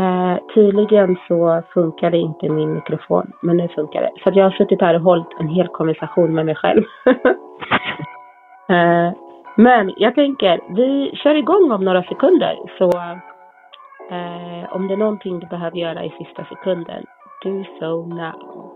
Eh, tydligen så funkade inte min mikrofon, men nu funkar det. Så att jag har suttit här och hållit en hel konversation med mig själv. eh, men jag tänker, vi kör igång om några sekunder. Så eh, om det är någonting du behöver göra i sista sekunden, do so now.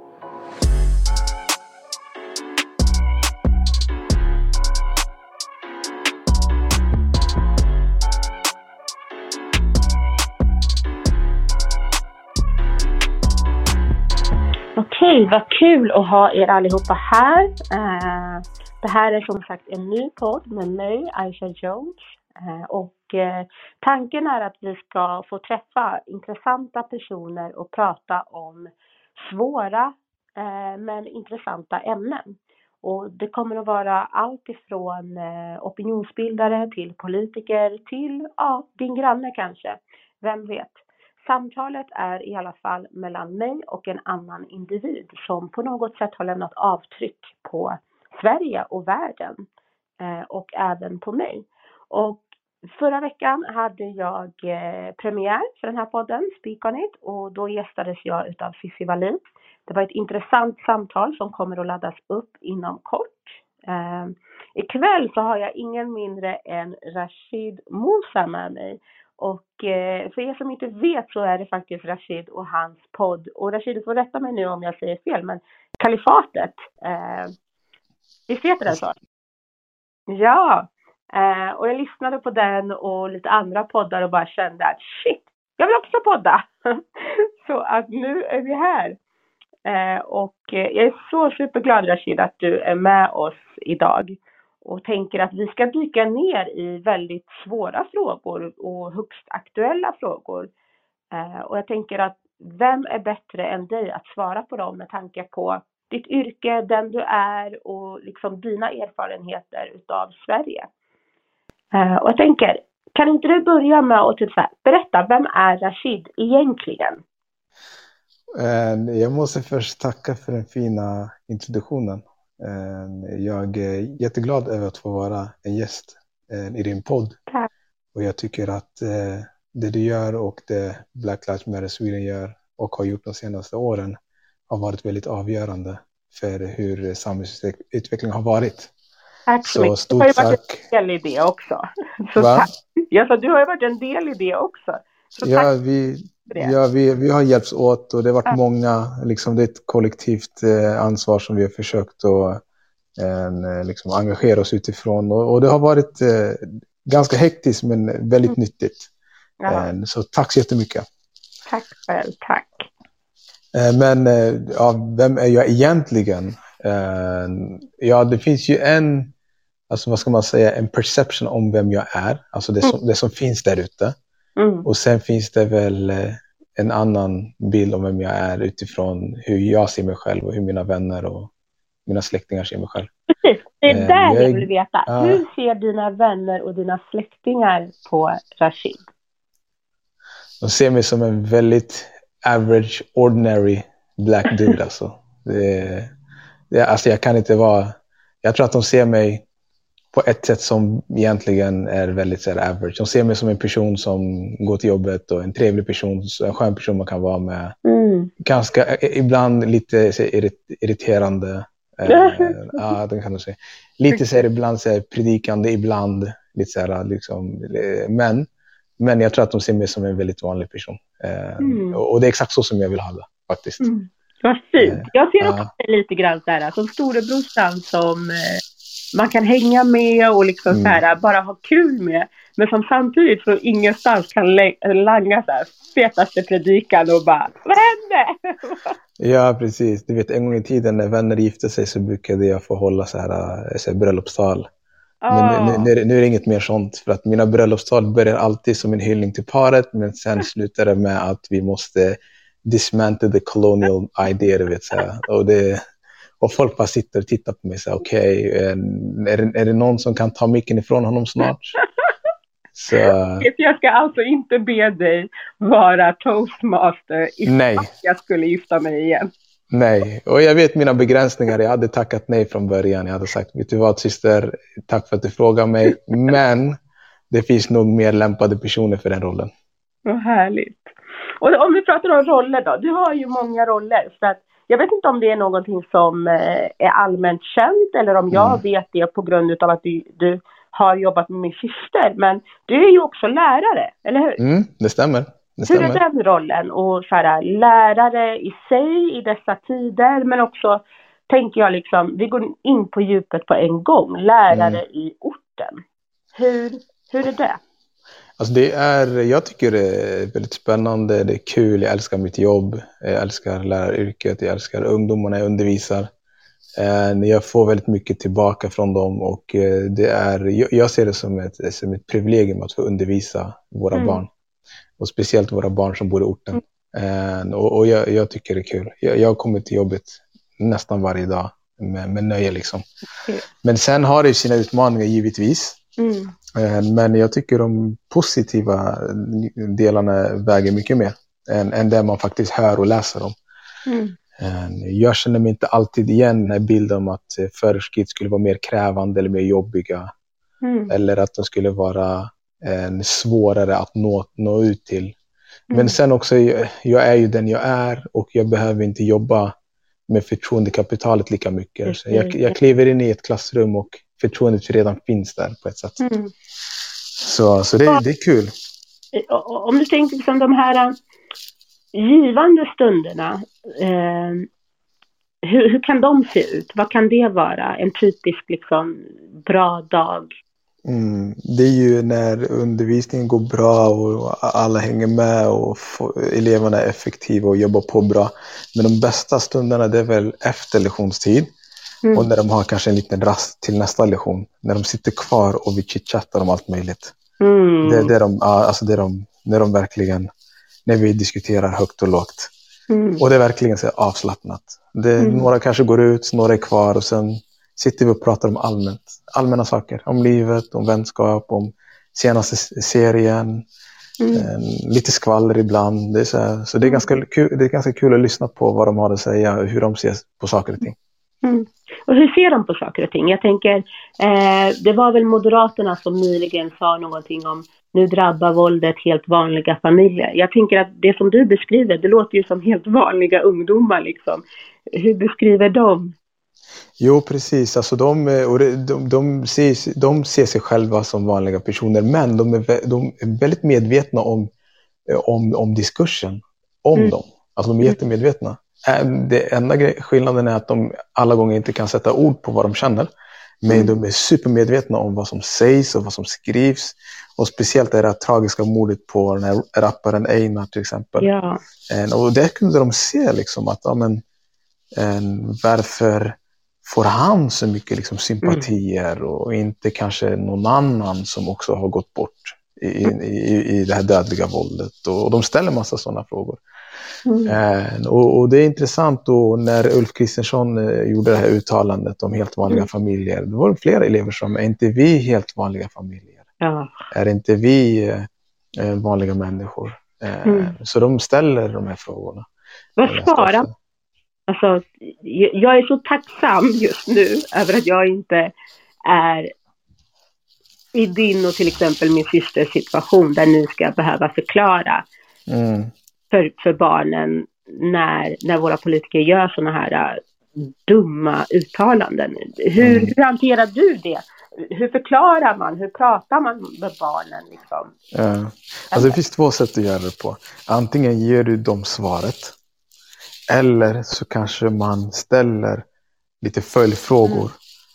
Okej, vad kul att ha er allihopa här. Eh, det här är som sagt en ny podd med mig, Aisha Jones. Eh, och eh, tanken är att vi ska få träffa intressanta personer och prata om svåra eh, men intressanta ämnen. Och det kommer att vara allt ifrån eh, opinionsbildare till politiker till ja, din granne kanske. Vem vet? Samtalet är i alla fall mellan mig och en annan individ som på något sätt har lämnat avtryck på Sverige och världen eh, och även på mig. Och förra veckan hade jag eh, premiär för den här podden, Speak On It, och då gästades jag utav Cissi Wallin. Det var ett intressant samtal som kommer att laddas upp inom kort. Eh, ikväll så har jag ingen mindre än Rashid Mosa med mig och eh, för er som inte vet så är det faktiskt Rashid och hans podd. Och Rashid, du får rätta mig nu om jag säger fel, men Kalifatet. Eh, visst heter den så? Ja, eh, och jag lyssnade på den och lite andra poddar och bara kände att shit, jag vill också podda. så att nu är vi här. Eh, och eh, jag är så superglad Rashid att du är med oss idag och tänker att vi ska dyka ner i väldigt svåra frågor och högst aktuella frågor. Eh, och jag tänker att vem är bättre än dig att svara på dem med tanke på ditt yrke, den du är och liksom dina erfarenheter utav Sverige. Eh, och jag tänker, kan inte du börja med att typ berätta, vem är Rashid egentligen? Eh, jag måste först tacka för den fina introduktionen. Eh, jag är jätteglad över att få vara en gäst eh, i din podd. Tack. Och jag tycker att eh, det du gör och det Black Lives Matter Sweden gör och har gjort de senaste åren har varit väldigt avgörande för hur samhällsutvecklingen har varit. Tack så, mycket. Stort du har ju varit tack. en del i det också. Så tack. Jag sa, du har ju varit en del i det också. Så Ja, tack vi, för det. ja vi, vi har hjälpts åt och det har varit Ja. många, liksom det är ett kollektivt eh, ansvar som vi har försökt att eh, liksom engagera oss utifrån. Och, och det har varit eh, ganska hektiskt men väldigt nyttigt. Mm. Ja, Eh, så tack så jättemycket. tack själv, tack. Eh, Men eh, ja, vem är jag egentligen? Ja, det finns ju en, alltså vad ska man säga, en perception om vem jag är. Alltså det som, det som finns där ute. Mm. Och sen finns det väl eh, en annan bild om vem jag är utifrån hur jag ser mig själv och hur mina vänner och mina släktingar ser mig själv. Precis, det är Eh, där jag jag- vill veta. ja. Hur ser dina vänner och dina släktingar på Rashid? De ser mig som en väldigt average, ordinary black dude alltså. Det, det, alltså jag kan inte vara... Jag tror att de ser mig på ett sätt som egentligen är väldigt så här, average. De ser mig som en person som går till jobbet och en trevlig person, en skön person man kan vara med. Mm. Ganska, eh, ibland lite så irriterande. Eh, ja, det kan säga. Lite så här, ibland så här, predikande, ibland Lite så här, liksom, eh, men, men jag tror att de ser mig som en väldigt vanlig person. Eh, Mm. och, och det är exakt så som jag vill ha det faktiskt. Mm. Vad fint. Eh, Jag ser ja. också lite grann så här, som storebrorsan som man kan hänga med och liksom Mm. så här, bara ha kul med. Men som samtidigt så ingenstans kan langa så här fetaste predikan och bara, vad hände? Ja, precis. Du vet, en gång i tiden när vänner gifte sig så brukade jag få hålla så här, äh, så här bröllopstal. Men Ah. nu, nu, det- nu är det inget mer sånt. För att mina bröllopstal börjar alltid som en hyllning till paret, men sen slutar det med att vi måste dismantle the colonial idea, du vet. Så här. Och, det, och folk bara sitter och tittar på mig och säger, okej, eh, är, det- är det någon som kan ta micken ifrån honom snart? Så, Jag ska alltså inte be dig vara toastmaster ifall nej. jag skulle gifta mig igen. Nej, och jag vet mina begränsningar. Jag hade tackat nej från början. Jag hade sagt, vet du vad syster, tack för att du frågar mig. Men det finns nog mer lämpade personer för den rollen. Vad härligt. Och om vi pratar om roller då. Du har ju många roller. Så att jag vet inte om det är någonting som eh, är allmänt känt eller om jag Mm. vet det på grund av att du, du har jobbat med min syster. Men du är ju också lärare, eller hur? Mm, det stämmer. Det Hur är stämmer. den rollen? Och så här, lärare i sig i dessa tider, men också tänker jag liksom, vi går in på djupet på en gång. Lärare Mm. i orten. Hur, hur är det? Alltså det är, jag tycker det är väldigt spännande, det är kul, jag älskar mitt jobb, jag älskar läraryrket, jag älskar ungdomarna jag undervisar. Eh, Jag får väldigt mycket tillbaka från dem och eh, det är, jag- ser det som ett, som ett privilegium att få undervisa våra Mm. barn. Och speciellt våra barn som bor i orten. Eh, Och, och jag, jag tycker det är kul. Jag, jag kommer till jobbet nästan varje dag med, med nöje liksom. Kul. Men sen har det sina utmaningar givetvis. Eh, Men jag tycker de positiva delarna väger mycket mer än, än det man faktiskt hör och läser om. Mm. Eh, Jag känner mig inte alltid igen den här bilden om att eh, föreskrift skulle vara mer krävande eller mer jobbiga. Mm. Eller att de skulle vara eh, svårare att nå, nå ut till. Men Mm. sen också, jag är ju den jag är och jag behöver inte jobba med förtroendekapitalet lika mycket. Så jag, jag kliver in i ett klassrum och förtroendet redan finns där på ett sätt. Mm. Så, så det, det är kul. Om du tänker liksom de här äh, givande stunderna, eh, hur, hur kan de se ut? Vad kan det vara? En typisk liksom bra dag? Mm, det är ju när undervisningen går bra och alla hänger med och eleverna är effektiva och jobbar på bra. Men de bästa stunderna det är väl efter lektionstid Mm. och när de har kanske en liten rast till nästa lektion. När de sitter kvar och vi chitchattar om allt möjligt. Mm. Det, det är de, alltså det är de, när de verkligen, när vi diskuterar högt och lågt. Mm. Och det är verkligen så avslappnat. Det, Mm. Några kanske går ut, några är kvar och sen sitter vi och pratar om allmänt, allmänna saker. Om livet, om vänskap, om senaste serien, Mm. eh, lite skvaller ibland. Det är så här, så det är, ganska kul, det är ganska kul att lyssna på vad de har att säga och hur de ser på saker och ting. Mm. Och hur ser de på saker och ting? Jag tänker, eh, det var väl Moderaterna som nyligen sa någonting om nu drabbar våldet helt vanliga familjer. Jag tänker att det som du beskriver, det låter ju som helt vanliga ungdomar liksom. Hur beskriver de? Jo, precis. Alltså de, eh, och de, de, ser, de ser sig själva som vanliga personer, men de är, de är väldigt medvetna om, eh, om, om diskursen om Mm. dem. Alltså de är jättemedvetna. Eh, Det enda skillnaden är att de alla gånger inte kan sätta ord på vad de känner. Men Mm. de är supermedvetna om vad som sägs och vad som skrivs. Och speciellt det här tragiska mordet på den här rapparen Einar till exempel. Ja. Eh, Och där kunde de se liksom att ja, men, eh, varför får han så mycket liksom, sympatier och inte kanske någon annan som också har gått bort i, i, i det här dödliga våldet. Och, och de ställer massa sådana frågor. Mm. Eh, och, och det är intressant då när Ulf Kristersson eh, gjorde det här uttalandet om helt vanliga Mm. familjer. Det var flera elever som, är inte vi helt vanliga familjer? ja. Är inte vi eh, eh, vanliga människor? Eh, Mm. Så de ställer de här frågorna. Vad svarar. Alltså, jag jag är så tacksam just nu över att jag inte är i din och till exempel min systers situation där ni ska behöva förklara Mm. För, för barnen när, när våra politiker gör sådana här äh, dumma uttalanden. Hur, Mm. hur hanterar du det hur förklarar man, hur pratar man med barnen liksom? Ja. Alltså det finns två sätt att göra det på. Antingen ger du dem svaret. Eller så kanske man ställer lite följdfrågor. Mm.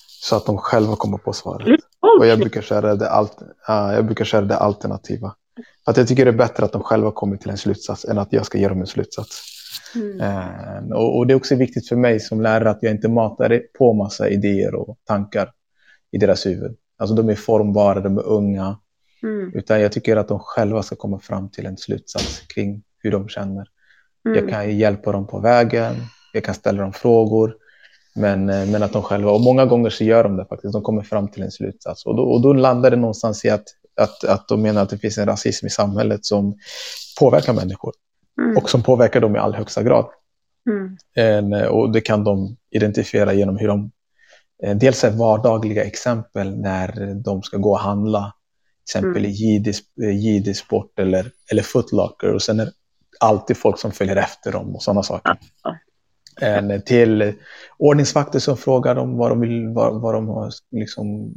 Så att de själva kommer på svaret. Lite Och jag brukar köra det, alt ja, jag brukar köra det alternativa. Att jag tycker det är bättre att de själva kommer till en slutsats än att jag ska ge dem en slutsats. Mm. Eh, och, och det är också viktigt för mig som lärare att jag inte matar på massa idéer och tankar i deras huvud. Alltså de är formbara, de är unga. Mm. Utan jag tycker att de själva ska komma fram till en slutsats kring hur de känner. Mm. Jag kan hjälpa dem på vägen, jag kan ställa dem frågor. Men, eh, men att de själva, och många gånger så gör de det faktiskt, de kommer fram till en slutsats. Och då, och då landar det någonstans i att, att, att de menar att det finns en rasism i samhället som påverkar människor. Mm. Och som påverkar dem i allra högsta grad. Mm. En, och det kan de identifiera genom hur de... eh, Dels är vardagliga exempel när de ska gå och handla. Till exempel Mm. i jiddisk, eh, eller, eller footlocker. Och sen är det alltid folk som följer efter dem och sådana saker. Ja. En, till ordningsvakter som frågar dem vad de vill, vad, vad de har, liksom,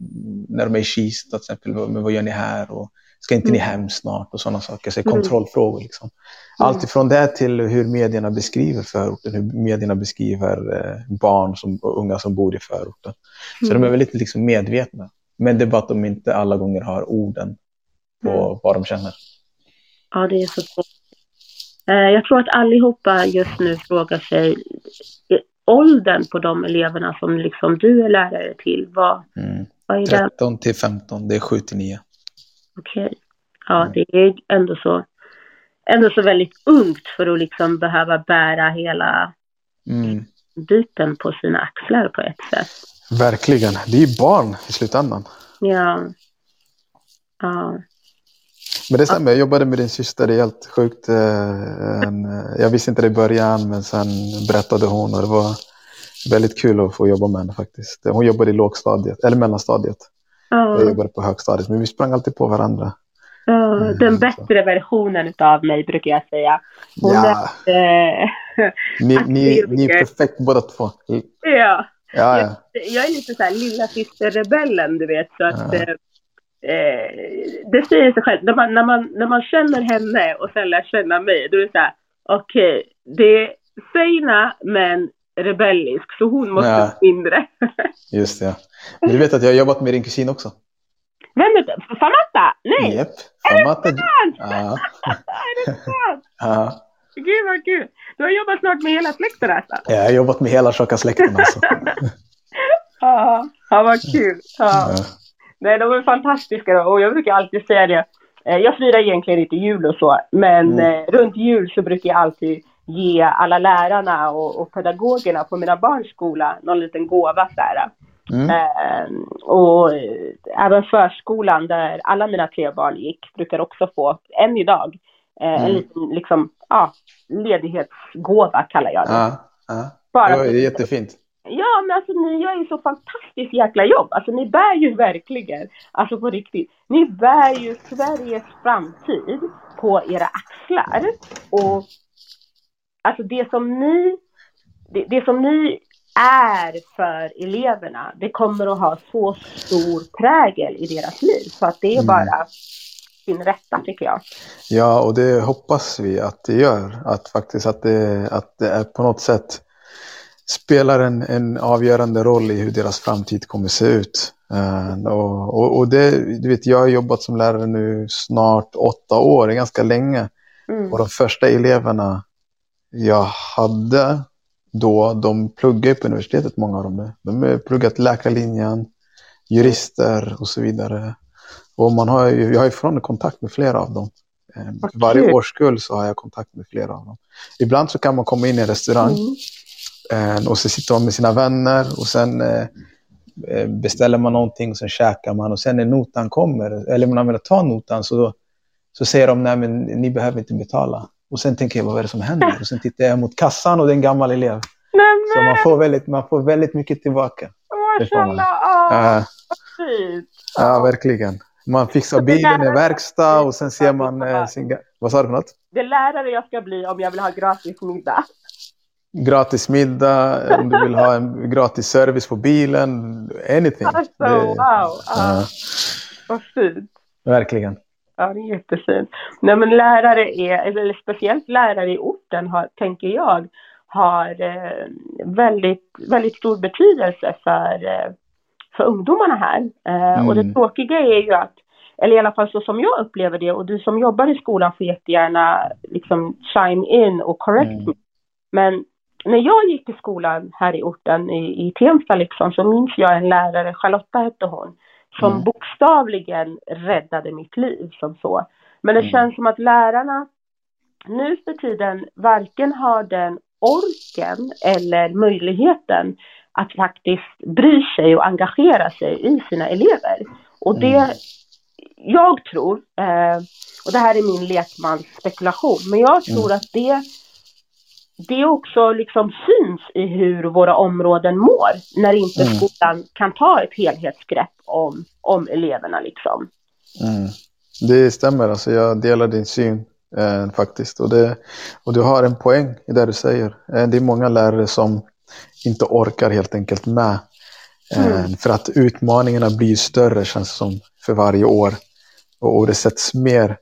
när de är i Kista till exempel, men vad gör ni här? Och, ska inte ni Mm. hem snart? Och sådana saker. Så Mm. kontrollfrågor liksom. Allt ifrån det till hur medierna beskriver förorten, hur medierna beskriver eh, barn som, och unga som bor i förorten. Så Mm. de är väldigt liksom medvetna. Men det är bara att de inte alla gånger har orden på Mm. vad de känner. Ja, det är så svårt. Eh, Jag tror att allihopa just nu frågar sig eh, åldern på de eleverna som liksom du är lärare till. Vad, Mm. vad är den? 13 till 15, det är 7 till 9. Okej. Ja, det är ändå så, ändå så väldigt ungt för att liksom behöva bära hela Mm. biten på sina axlar på ett sätt. Verkligen. Det är ju barn i slutändan. Ja. Ja. Men det stämmer, jag jobbade med din syster, det är helt sjukt. eh, eh, jag visste inte det i början, men sen berättade hon och det var väldigt kul att få jobba med henne faktiskt. Hon jobbade i lågstadiet, eller mellanstadiet. Jag Ja, jobbade på högstadiet, men vi sprang alltid på varandra. ja, Mm, den bättre versionen av mig brukar jag säga. Hon Ja, är, eh, ni, ni, ni är perfekt båda två. ja. Ja, ja. Jag är lite så här lilla systerrebellen, du vet. Så att. Eh, det säger sig själv. När man, när, man, när man känner henne och sen lär känna mig, då är det så här, okej, det är Seina men rebellisk, så hon måste Ja. mindre. Just det. Men du vet att jag har jobbat med din kusin också? Vem är det? Famatta? Nej! Japp. Samata. sant? Ja. Är det sant? Ja. Gud vad kul! Du har jobbat snart med hela släkten alltså? Jag har jobbat med hela tjocka släkten alltså. Ja, ja vad kul. Ja. Ja. Nej, de är fantastiska och jag brukar alltid säga det. Eh, Jag firar egentligen inte jul och så, men Mm. eh, runt jul så brukar jag alltid ge alla lärarna och, och pedagogerna på mina barns skola någon liten gåva så här. Mm. Eh, och även förskolan där alla mina tre barn gick brukar också få, än idag, eh, en Mm. liten liksom, ja, ledighetsgåva kallar jag det. Ja. Ja. Bara Det är jättefint. Ja, men alltså ni gör ju så fantastiskt jäkla jobb. Alltså ni bär ju verkligen, alltså på riktigt, ni bär ju Sveriges framtid på era axlar. Och alltså det som ni, det, det som ni är för eleverna, det kommer att ha så stor prägel i deras liv. Så att det är Mm. bara sin rätta tycker jag. Ja, och det hoppas vi att det gör. Att faktiskt att det, att det är på något sätt spelar en, en avgörande roll i hur deras framtid kommer se ut. Eh, och, och, och det, du vet, jag har jobbat som lärare nu snart åtta år, det är ganska länge. Mm. Och de första eleverna jag hade då, de pluggar på universitetet, många av dem. De har pluggat läkarlinjen, jurister och så vidare. Och man har ju, jag har ju fortfarande kontakt med flera av dem. Eh, Varje kul. årskull så har jag kontakt med flera av dem. Ibland så kan man komma in i en restaurang Mm. Eh, och så sitter man med sina vänner och sen eh, eh, beställer man någonting och sen käkar man och sen när notan kommer, eller man vill ta notan så, så säger de nej men ni behöver inte betala. Och sen tänker jag vad är det som händer? Och sen tittar jag mot kassan och det är en gammal elev. Nej Så man får väldigt, man får väldigt mycket tillbaka. mashallah, ah, Ja, ja, verkligen. Man fixar bilen i verkstad och sen ser man sin... Vad sa du för något? Det är lärare jag ska bli om jag vill ha gratis middag. Gratis middag, om du vill ha en gratis service på bilen, anything. Alltså, Det- wow! Ja, Ja, Vad fint. verkligen. Ja, det är jättefint. Nej, men lärare är, eller speciellt lärare i orten har, tänker jag, har eh, väldigt, väldigt stor betydelse för, eh, för ungdomarna här. Eh, Och det Mm. tråkiga är ju att, eller i alla fall så som jag upplever det, och du som jobbar i skolan får jättegärna liksom chime in och correct Mm. me. Men när jag gick i skolan här i orten, i, i Tensta liksom, så minns jag en lärare, Charlotta hette hon, som Mm. bokstavligen räddade mitt liv som så. Men det Mm. känns som att lärarna nu för tiden varken har den orken eller möjligheten att faktiskt bry sig och engagera sig i sina elever. Och det, Mm. jag tror, eh, och det här är min lekmans spekulation, men jag tror Mm. att det det också liksom syns i hur våra områden mår när inte Mm. skolan kan ta ett helhetsgrepp om, om eleverna liksom. Mm. Det stämmer, alltså jag delar din syn eh, faktiskt. Och, det, och du har en poäng i det du säger. Eh, det är många lärare som inte orkar helt enkelt med. Eh, Mm. För att utmaningarna blir större känns som för varje år. Och, och det sätts mer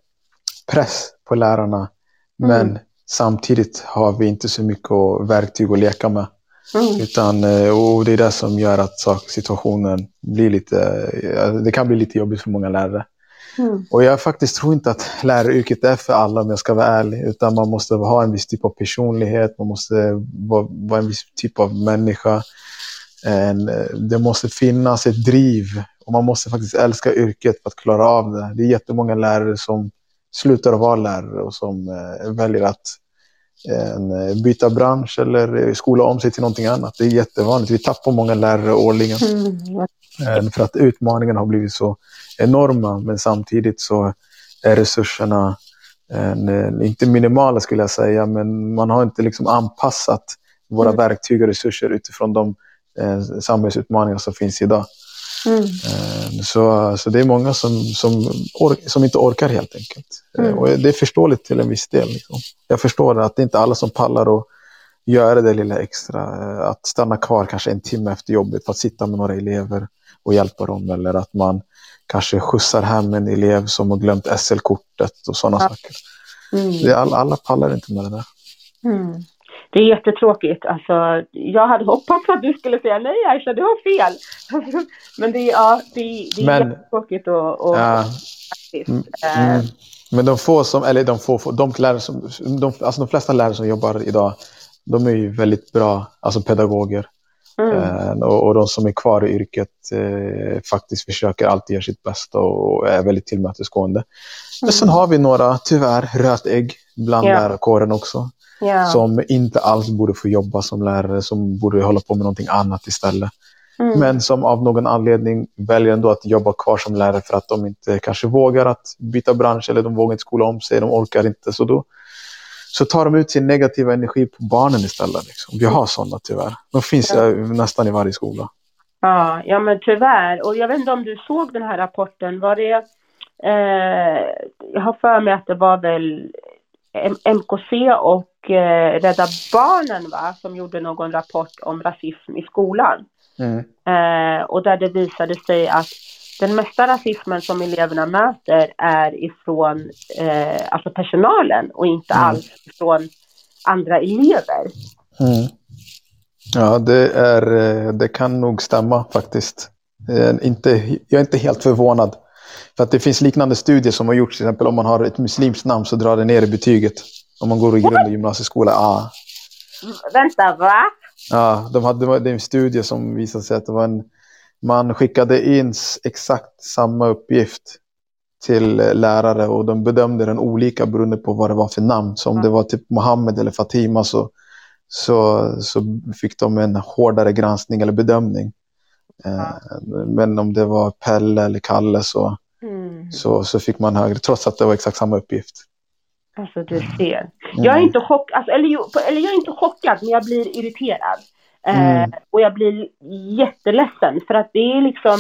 press på lärarna. Men Mm. Samtidigt har vi inte så mycket verktyg att leka med. Mm. Utan, eh, och det är det som gör att situationen blir lite, eh, det kan bli lite jobbigt för många lärare. Mm. Och jag faktiskt tror inte att läraryrket är för alla om jag ska vara ärlig. Utan man måste ha en viss typ av personlighet, man måste vara, vara en viss typ av människa. En, eh, det måste finnas ett driv och man måste faktiskt älska yrket för att klara av det. Det är jättemånga lärare som slutar att vara lärare och som eh, väljer att eh, byta bransch eller skola om sig till någonting annat. Det är jättevanligt. Vi tappar många lärare årligen. Mm. Eh, För att utmaningarna har blivit så enorma, men samtidigt så är resurserna en, en, inte minimala skulle jag säga, men man har inte liksom anpassat våra Mm. verktyg och resurser utifrån de eh, samhällsutmaningar som finns idag. Mm. Så, så det är många som, som, som inte orkar helt enkelt. Mm. och det är förståeligt till en viss del. Liksom. Jag förstår att det är inte alla som pallar att göra det lilla extra. eh, Att stanna kvar kanske en timme efter jobbet för att sitta med några elever och hjälpa dem. Eller att man kanske skjutsar hem en elev som har glömt SL-kortet och sådana Ja. saker. Mm. Det är all, alla pallar inte med det där. Mm. Det är jättetråkigt. Alltså, jag hade hoppats att du skulle säga nej Aisha, du har fel. Men det är, ja, det, är- det är Men- jättetråkigt och, och Ja. faktiskt. Mm, Eh, Mm. Men de få som, eller de få, få- de lärare som, de, alltså de flesta lärare som jobbar idag, de är ju väldigt bra, alltså pedagoger. mm. Eh, och, och de som är kvar i yrket eh, faktiskt försöker alltid göra sitt bästa och är väldigt tillmötesgående. Men sen har vi några, tyvärr, rötägg bland Ja. lärarkåren också. Ja. Som inte alls borde få jobba som lärare, som borde hålla på med någonting annat istället. Mm. Men som av någon anledning väljer ändå att jobba kvar som lärare för att de inte kanske vågar att byta bransch eller de vågar inte skola om sig, de orkar inte. Så då så tar de ut sin negativa energi på barnen istället. Liksom. Vi har sådana tyvärr. De finns Ja. nästan i varje skola. Ja, ja, men tyvärr. Och jag vet inte om du såg den här rapporten. Var det... Eh, jag har för mig att det var väl MKC och eh, Rädda Barnen va, som gjorde någon rapport om rasism i skolan. Eh, och där det visade sig att den mesta rasismen som eleverna möter är ifrån eh, alltså personalen och inte Mm. alls ifrån andra elever. Mm. Ja, det, är, eh, det kan nog stämma faktiskt. Eh, Inte, jag är inte helt förvånad. För att det finns liknande studier som har gjorts, till exempel om man har ett muslimskt namn så drar det ner i betyget. Om man går i grund och gymnasieskola. Ja, Vänta, va? ja de hade, det var en studie som visade sig att det var en, man skickade in exakt samma uppgift till eh, lärare och de bedömde den olika beroende på vad det var för namn. Så om det var typ Mohammed eller Fatima så, så, så fick de en hårdare granskning eller bedömning. Eh, Men om det var Pelle eller Kalle så, Mm. så, så fick man högre trots att det var exakt samma uppgift. Alltså du ser. Jag är inte chockad, alltså, eller, eller jag är inte chockad, men jag blir irriterad. Mm. Eh, och jag blir jätteledsen för att det är liksom,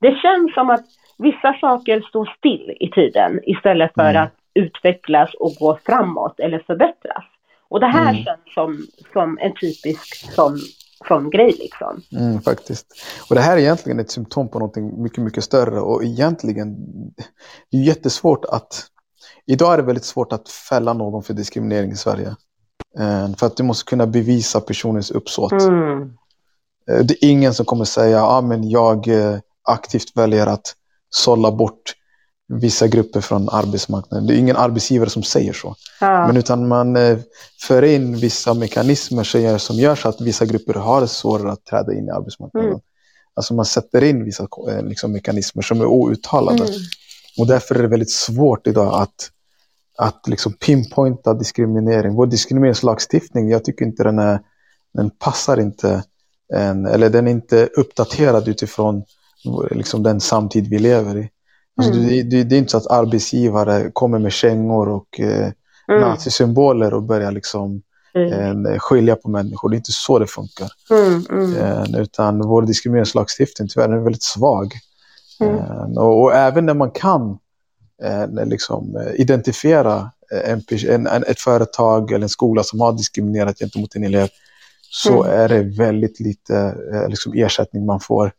det känns som att vissa saker står still i tiden istället för Mm. att utvecklas och gå framåt eller förbättras. Och det här mm. känns som, som en typisk sån, sån grej liksom. Mm, faktiskt. Och det här är egentligen ett symptom på någonting mycket, mycket större. Och egentligen, det är jättesvårt att... Idag är det väldigt svårt att fälla någon för diskriminering i Sverige. Eh, för att du måste kunna bevisa personens uppsåt. Mm. Eh, det är ingen som kommer säga att ah, jag eh, aktivt väljer att sålla bort vissa grupper från arbetsmarknaden. Det är ingen arbetsgivare som säger så. Ja. Men utan man eh, för in vissa mekanismer som gör, så att vissa grupper har svårare att träda in i arbetsmarknaden. Mm. Alltså man sätter in vissa eh, liksom, mekanismer som är outtalade. Mm. Och därför är det väldigt svårt idag att, att liksom pinpointa diskriminering. Vår diskrimineringslagstiftning, jag tycker inte den, är, den passar inte, en, eller den är inte uppdaterad utifrån liksom, den samtid vi lever i. Alltså, mm. det, det, det, är inte så att arbetsgivare kommer med kängor och eh, mm. nazisymboler och börjar liksom mm. eh, skilja på människor. Det är inte så det funkar. Mm, mm. Eh, utan vår diskrimineringslagstiftning tyvärr är väldigt svag. Mm. Eh, och, och, även när man kan eh, liksom, eh, identifiera en, en, en, ett företag eller en skola som har diskriminerat gentemot en elev så är det väldigt lite liksom, ersättning man får.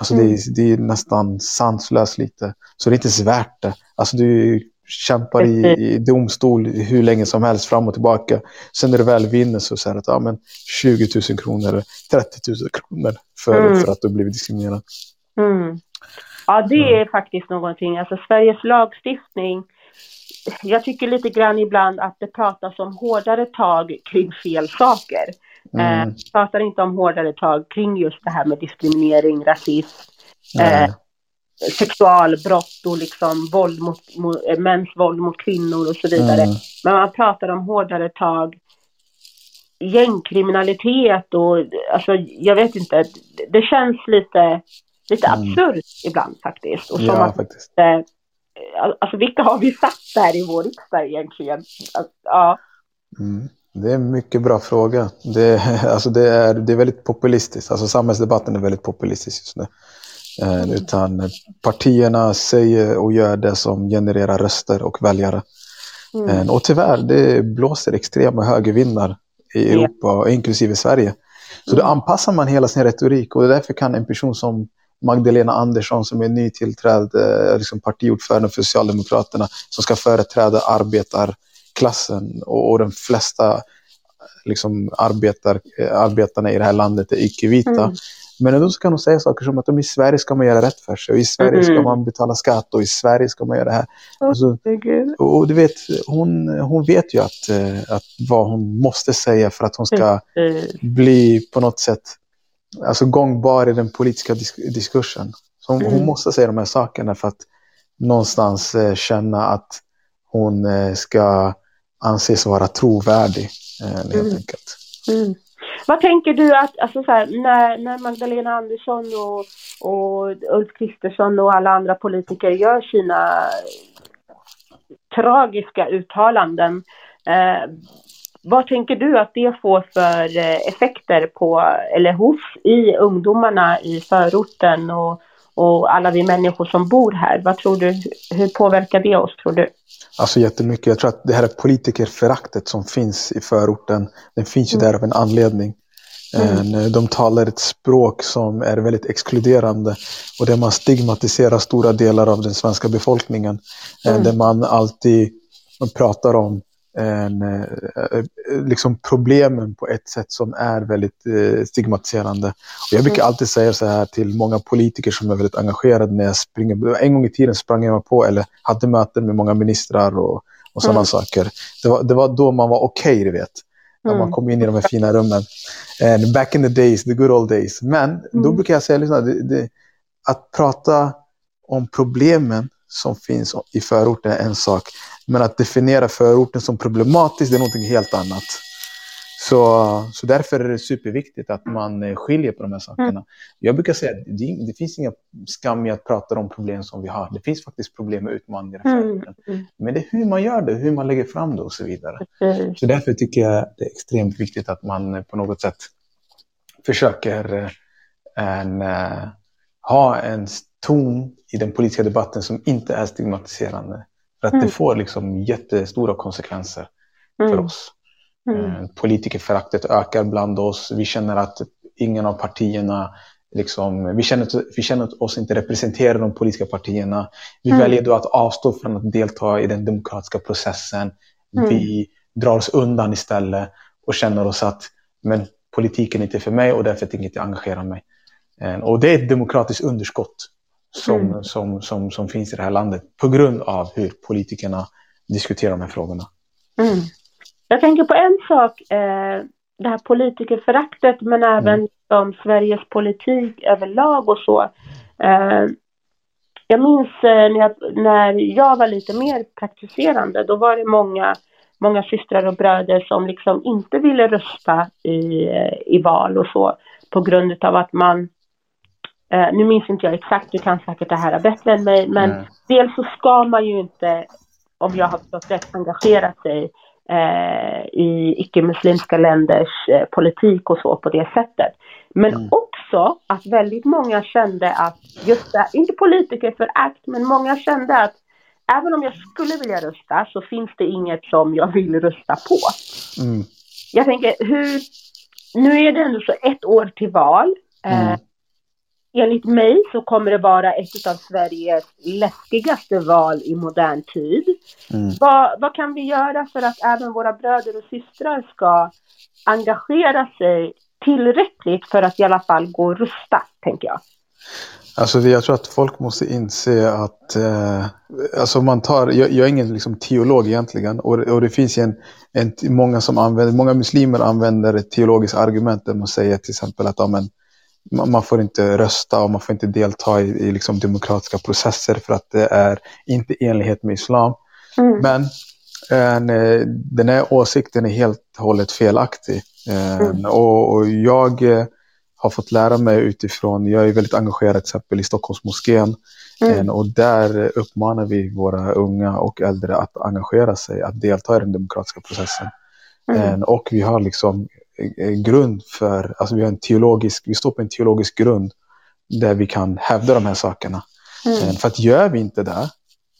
Alltså mm. det, är, det är nästan sanslöst lite. Så det är inte ens värt det. Alltså du kämpar i, i domstol hur länge som helst fram och tillbaka. Sen när du väl vinner så säger att ja, men 20 000 kronor eller 30 000 kronor för, mm. för att du blivit diskriminerad. Mm. Ja, det är faktiskt någonting. Alltså Sveriges lagstiftning. Jag tycker lite grann ibland att det pratas om hårdare tag kring fel saker. Mm. Eh, pratar inte om hårdare tag kring just det här med diskriminering, rasism, eh, sexualbrott och liksom våld mot, mot, eh, mäns våld mot kvinnor och så vidare. Mm. Men man pratar om hårdare tag, gängkriminalitet och alltså jag vet inte, det känns lite, lite mm. absurt ibland faktiskt. Och som ja, att, faktiskt. Eh, alltså vilka har vi satt där i vår riksdag egentligen? Alltså, ja. Mm. Det är en mycket bra fråga. Det, alltså det, är, det är väldigt populistiskt. Alltså samhällsdebatten är väldigt populistisk just nu. Eh, mm. Utan partierna säger och gör det som genererar röster och väljare. Mm. Eh, och tyvärr, det blåser extrema högervindar i Europa, mm. inklusive Sverige. Så då mm. anpassar man hela sin retorik och därför kan en person som Magdalena Andersson som är nytillträdd eh, liksom partiordförande för Socialdemokraterna som ska företräda arbetar klassen och, och de flesta liksom, arbetar, arbetarna i det här landet är icke-vita. Mm. Men ändå så kan de säga saker som att i Sverige ska man göra rätt för sig och i Sverige mm. ska man betala skatt och i Sverige ska man göra det här. Alltså, och du vet, hon, hon vet ju att, eh, att vad hon måste säga för att hon ska mm. bli på något sätt alltså gångbar i den politiska disk diskursen. Så hon, hon, mm. måste säga de här sakerna för att någonstans eh, känna att hon eh, ska anses vara trovärdig eh, mm. Mm. Vad tänker du att, alltså så här, när, när Magdalena Andersson och, och Ulf Kristersson och alla andra politiker gör sina tragiska uttalanden, eh, vad tänker du att det får för eh, effekter på, eller hos, i ungdomarna i förorten och, och alla vi människor som bor här? Vad tror du, hur påverkar det oss tror du? Alltså jättemycket. Jag tror att det här politikerföraktet som finns i förorten, den finns ju mm. där av en anledning. Mm. Eh, de talar ett språk som är väldigt exkluderande och där man stigmatiserar stora delar av den svenska befolkningen. Eh, mm. Där man alltid pratar om en, eh, liksom problemen på ett sätt som är väldigt eh, stigmatiserande. Och jag brukar mm. alltid säga så här till många politiker som är väldigt engagerade när jag springer. En gång i tiden sprang jag på eller hade möten med många ministrar och, och sådana mm. saker. Det var, det var då man var okej, okay, du vet. När man mm. kom in i de här fina rummen. And back in the days, the good old days. Men då mm. brukar jag säga lyssna, det, det, att prata om problemen som finns i förorten är en sak. Men att definiera förorten som problematisk, det är någonting helt annat. Så, så därför är det superviktigt att man eh, skiljer på de här sakerna. Mm. Jag brukar säga att det, det, finns inga skam i att prata om problem som vi har. Det finns faktiskt problem med utmaningar. Mm. Mm. Men det är hur man gör det, hur man lägger fram det och så vidare. Mm. Så därför tycker jag det är extremt viktigt att man eh, på något sätt försöker eh, en, ha en ton i den politiska debatten som inte är stigmatiserande. För att det mm. får liksom jättestora konsekvenser för mm. oss. Mm. Politikerföraktet ökar bland oss. Vi känner att ingen av partierna Liksom, vi, känner, vi känner oss inte representera de politiska partierna. Vi mm. väljer då att avstå från att delta i den demokratiska processen. Mm. Vi drar oss undan istället och känner oss att men, politiken är inte för mig och därför tänker jag inte engagera mig. Eh, och det är ett demokratiskt underskott som, mm. som, som, som finns i det här landet på grund av hur politikerna diskuterar de här frågorna. Mm. Jag tänker på en sak, eh, det här politikerföraktet men även mm om Sveriges politik överlag och så. Eh, jag minns eh, när jag, när jag var lite mer praktiserande, då var det många, många systrar och bröder som liksom inte ville rösta i, i val och så på grund av att man Uh, nu minns inte jag exakt, du kan säkert det här bättre än mig, men mm. dels så ska man ju inte, om jag har förstått rätt, engagera sig uh, i icke-muslimska länders uh, politik och så på det sättet. Men mm. också att väldigt många kände att, just det, inte politiker för akt, men många kände att även om jag skulle vilja rösta så finns det inget som jag vill rösta på. Mm. Jag tänker, hur, nu är det ändå så ett år till val. Eh, mm. Enligt mig så kommer det vara ett av Sveriges läskigaste val i modern tid. Mm. Vad, vad kan vi göra för att även våra bröder och systrar ska engagera sig tillräckligt för att i alla fall gå och rusta, tänker jag. Alltså jag tror att folk måste inse att, eh, alltså man tar, jag, jag är ingen liksom, teolog egentligen och, och det finns en, en, många som använder, många muslimer använder ett teologiskt argument där man säger till exempel att ja, men, man, får inte rösta och man får inte delta i, i liksom, demokratiska processer för att det är inte i enlighet med islam. Mm. Men eh, den här åsikten är helt och hållet felaktig. Mm. Och, och, jag eh, har fått lära mig utifrån, jag är väldigt engagerad till exempel i Stockholmsmoskén. Mm. Och där uppmanar vi våra unga och äldre att engagera sig, att delta i den demokratiska processen. Mm. Och vi har liksom grund för, alltså vi har en teologisk, vi står på en teologisk grund där vi kan hävda de här sakerna. Mm. För att gör vi inte det,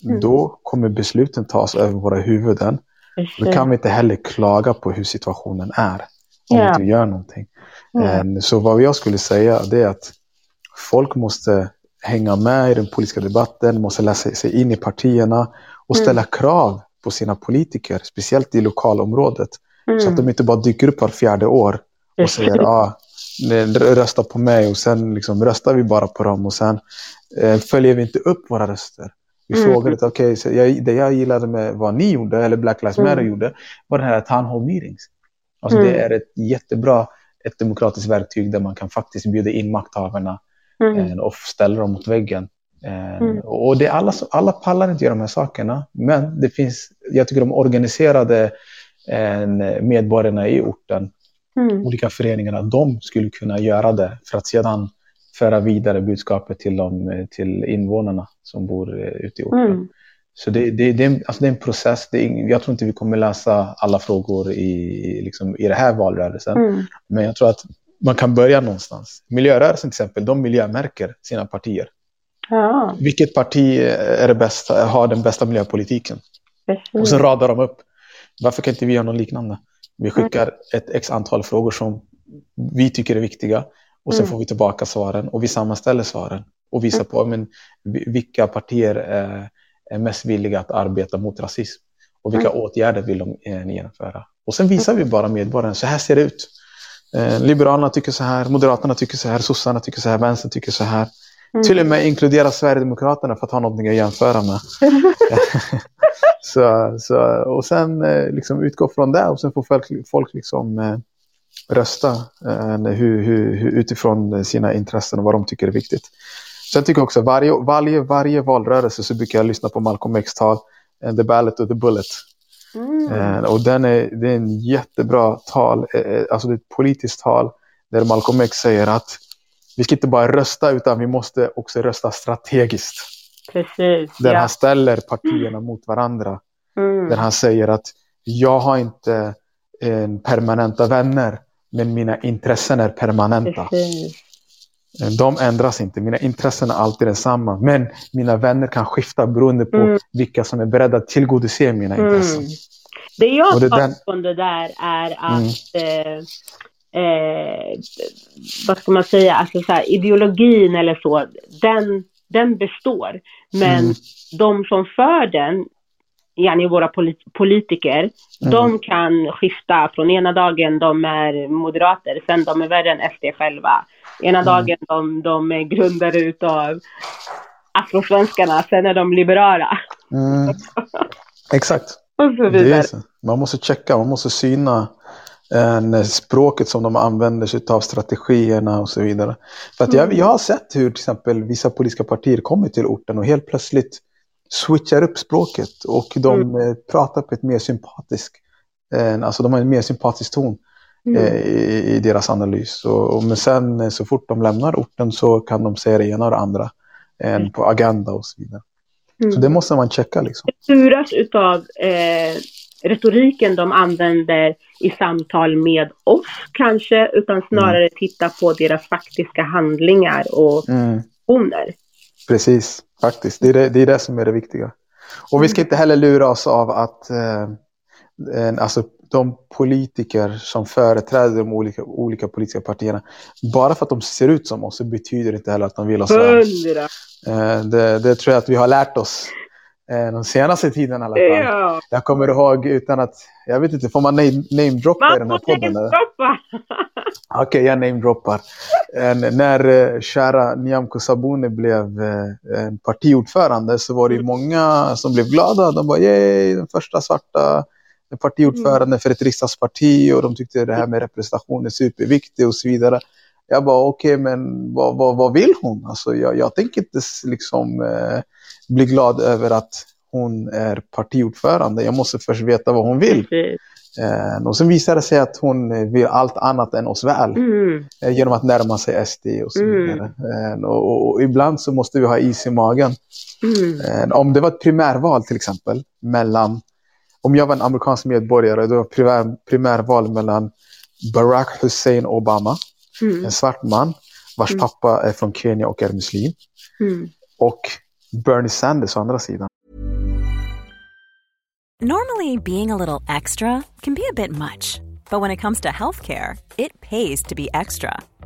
mm. då kommer besluten tas över våra huvuden. Då kan vi inte heller klaga på hur situationen är om yeah. inte gör någonting. Mm. Så vad jag skulle säga det är att folk måste hänga med i den politiska debatten, måste läsa sig in i partierna och mm. ställa krav på sina politiker, speciellt i lokalområdet. Mm. Så att de inte bara dyker upp var fjärde år och säger ah, rösta på mig och sen liksom röstar vi bara på dem och sen eh, följer vi inte upp våra röster. Vi mm. frågade, okej, okay, det jag gillade med vad ni gjorde, eller Black Lives Matter mm. gjorde, var den här town hall meetings. Alltså mm. Det är ett jättebra ett demokratiskt verktyg där man kan faktiskt bjuda in makthavarna mm. eh, och ställa dem mot väggen. Eh, mm. Och det är alla, alla pallar inte göra de här sakerna, men det finns, jag tycker de organiserade eh, medborgarna i orten, mm. olika föreningarna, de skulle kunna göra det för att sedan föra vidare budskapet till, de, till invånarna som bor eh, ute i orten. Mm. Så det, det, det, är, alltså det är en process. Är, jag tror inte vi kommer lösa alla frågor i, liksom, i det här valrörelsen. Mm. Men jag tror att man kan börja någonstans. Miljörörelsen till exempel, de miljömärker sina partier. Ja. Vilket parti är det bästa, har den bästa miljöpolitiken? Och så radar de upp. Varför kan inte vi göra något liknande? Vi skickar mm. ett x antal frågor som vi tycker är viktiga och sen mm. får vi tillbaka svaren och vi sammanställer svaren och visar mm. på men, vilka partier är mest villiga att arbeta mot rasism och vilka åtgärder vill de eh, genomföra. Och sen visar vi bara medborgarna, så här ser det ut. Eh, Liberalerna tycker så här, Moderaterna tycker så här, sossarna tycker så här, vänstern tycker så här. Mm. Till och med inkludera Sverigedemokraterna för att ha någonting att jämföra med. så, så, och sen eh, liksom utgå från det och sen får folk, folk liksom, eh, rösta eh, hur, hur, hur, utifrån sina intressen och vad de tycker är viktigt. Sen tycker jag också varje, varje, varje valrörelse så brukar jag lyssna på Malcolm X tal, The Ballot och The Bullet. Mm. Och den är, det är en jättebra tal, alltså det är ett politiskt tal där Malcolm X säger att vi ska inte bara rösta utan vi måste också rösta strategiskt. Precis. Där ja. han ställer partierna mot varandra. Mm. Där han säger att jag har inte en permanenta vänner men mina intressen är permanenta. Precis. De ändras inte. Mina intressen är alltid densamma. Men mina vänner kan skifta beroende på mm. vilka som är beredda att tillgodose mina mm. intressen. Det jag tar den- från det där är att, eh, eh, vad ska man säga, alltså så här, ideologin eller så, den, den består. Men Mm. de som för den, yani våra polit- politiker, de kan skifta från ena dagen de är moderater, sen de är värre än SD själva. Ena dagen de, de är grundare utav afrosvenskarna, sen är de liberala. Mm. Exakt. Och så vidare. Man måste checka, man måste syna eh, språket som de använder sig av, strategierna och så vidare. För att jag, jag har sett hur till exempel vissa politiska partier kommer till orten och helt plötsligt switchar upp språket och de eh, pratar på ett mer sympatiskt, eh, alltså de har en mer sympatisk ton eh, i, i deras analys. Och, och, men sen så fort de lämnar orten så kan de säga det ena och det andra eh, på agenda och så vidare. Så det måste man checka liksom. styras utav eh, retoriken de använder i samtal med oss kanske, utan snarare titta på deras faktiska handlingar och Mm. Precis, faktiskt. Det är det, det är det som är det viktiga. Och vi ska inte heller lura oss av att eh, alltså, de politiker som företräder de olika, olika politiska partierna, bara för att de ser ut som oss så betyder det inte heller att de vill oss väl. Eh, det, det tror jag att vi har lärt oss eh, de senaste tiden i alla fall. Ja! Jag kommer ihåg utan att, jag vet inte, får man name- namedroppa i den här Man får podden? namedroppa! Okej, jag namedroppar. När eh, kära Nyamko Sabuni blev eh, en partiordförande så var det ju många som blev glada. De bara yay, den första svarta partiordförande för ett riksdagsparti och de tyckte det här med representation är superviktigt och så vidare. Jag bara okej, men vad, vad, vad vill hon? Alltså, jag, jag tänker inte liksom eh, bli glad över att hon är partiordförande. Jag måste först veta vad hon vill. Eh, och sen visade det sig att hon vill allt annat än oss väl Mm. eh, genom att närma sig SD och så Mm. vidare. Eh, och, och, och ibland så måste vi ha is i magen. Mm. Eh, om det var ett primärval till exempel mellan, om jag var en amerikansk medborgare, då var det primär, primärval mellan Barack Hussein Obama, Mm. en svart man vars pappa är från Kenya och är muslim, Mm. och Bernie Sanders å andra sidan. Normally, being a little extra can be a bit much, but when it comes to healthcare, it pays to be extra.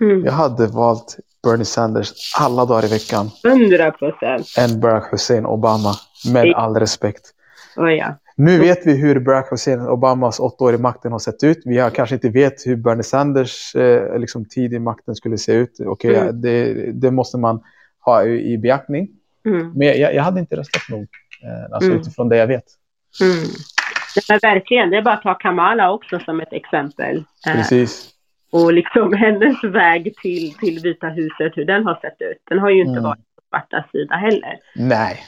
Mm. Jag hade valt Bernie Sanders alla dagar i veckan Hundra procent. än Barack Hussein Obama, med all respekt. Oh, ja. Nu vet vi hur Barack Hussein Obamas åtta år i makten har sett ut. Vi har kanske inte vet hur Bernie Sanders eh, liksom, tid i makten skulle se ut. Okej, Mm. det, det måste man ha i, i beaktning. Mm. Men jag, jag hade inte röstat nog, eh, alltså Mm. utifrån det jag vet. Mm. Ja, verkligen, det är bara att ta Kamala också som ett exempel. Eh, Precis. Och liksom hennes väg till, till Vita huset, hur den har sett ut. Den har ju inte Mm. varit på svarta sida heller. Nej.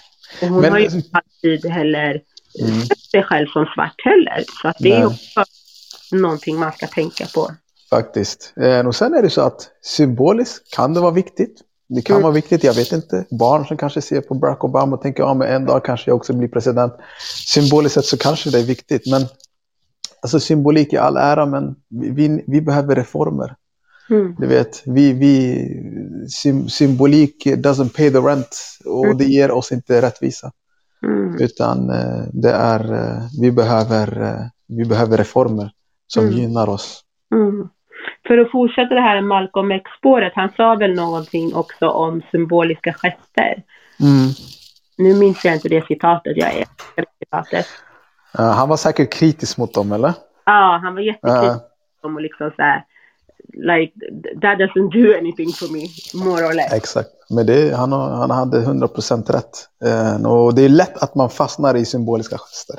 Och hon Men- har ju inte alltid heller Mm. sett sig själv som svart heller. Så att det är Nej. också någonting man ska tänka på. Faktiskt. Eh, och sen är det så att symboliskt kan det vara viktigt. Det kan Mm. vara viktigt, jag vet inte. Barn som kanske ser på Barack Obama och tänker ja, men en dag kanske jag också blir president. Symboliskt sett så kanske det är viktigt. Men alltså symbolik i all ära, men vi, vi, behöver reformer. Mm. Du vet, vi, vi, sym, symbolik doesn't pay the rent och Mm. det ger oss inte rättvisa. Mm. Utan eh, det är, eh, vi, behöver, eh, vi behöver reformer som Mm. gynnar oss. Mm. För att fortsätta det här Malcolm X-spåret, han sa väl någonting också om symboliska gester. Mm. Nu minns jag inte det citatet, jag är citatet. Ja, han var säkert kritisk mot dem, eller? Ja, han var jättekritisk Ja, om och liksom så här, like, that doesn't do anything for me, more or less. exakt. Men det, han, han hade 100% rätt. Eh, och det är lätt att man fastnar i symboliska gester.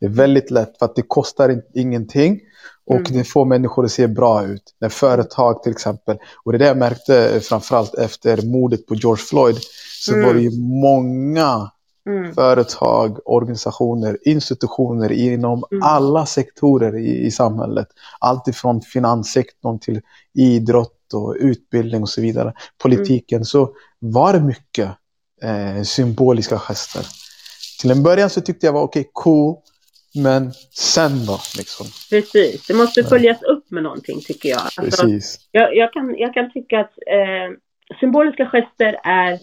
Det är väldigt lätt för att det kostar in, ingenting och Mm. det får människor att se bra ut. När företag till exempel, och det är det jag märkte framförallt efter mordet på George Floyd, så Mm. var det ju många Mm. företag, organisationer, institutioner inom Mm. alla sektorer i, i samhället. Allt ifrån finanssektorn till idrott och utbildning och så vidare. Politiken. Så var det mycket eh, symboliska gester. Till en början så tyckte jag var okej, cool. Men sen då? Liksom. Precis, det måste följas upp med någonting tycker jag. Alltså, Precis. jag, jag, kan, jag kan tycka att eh, symboliska gester är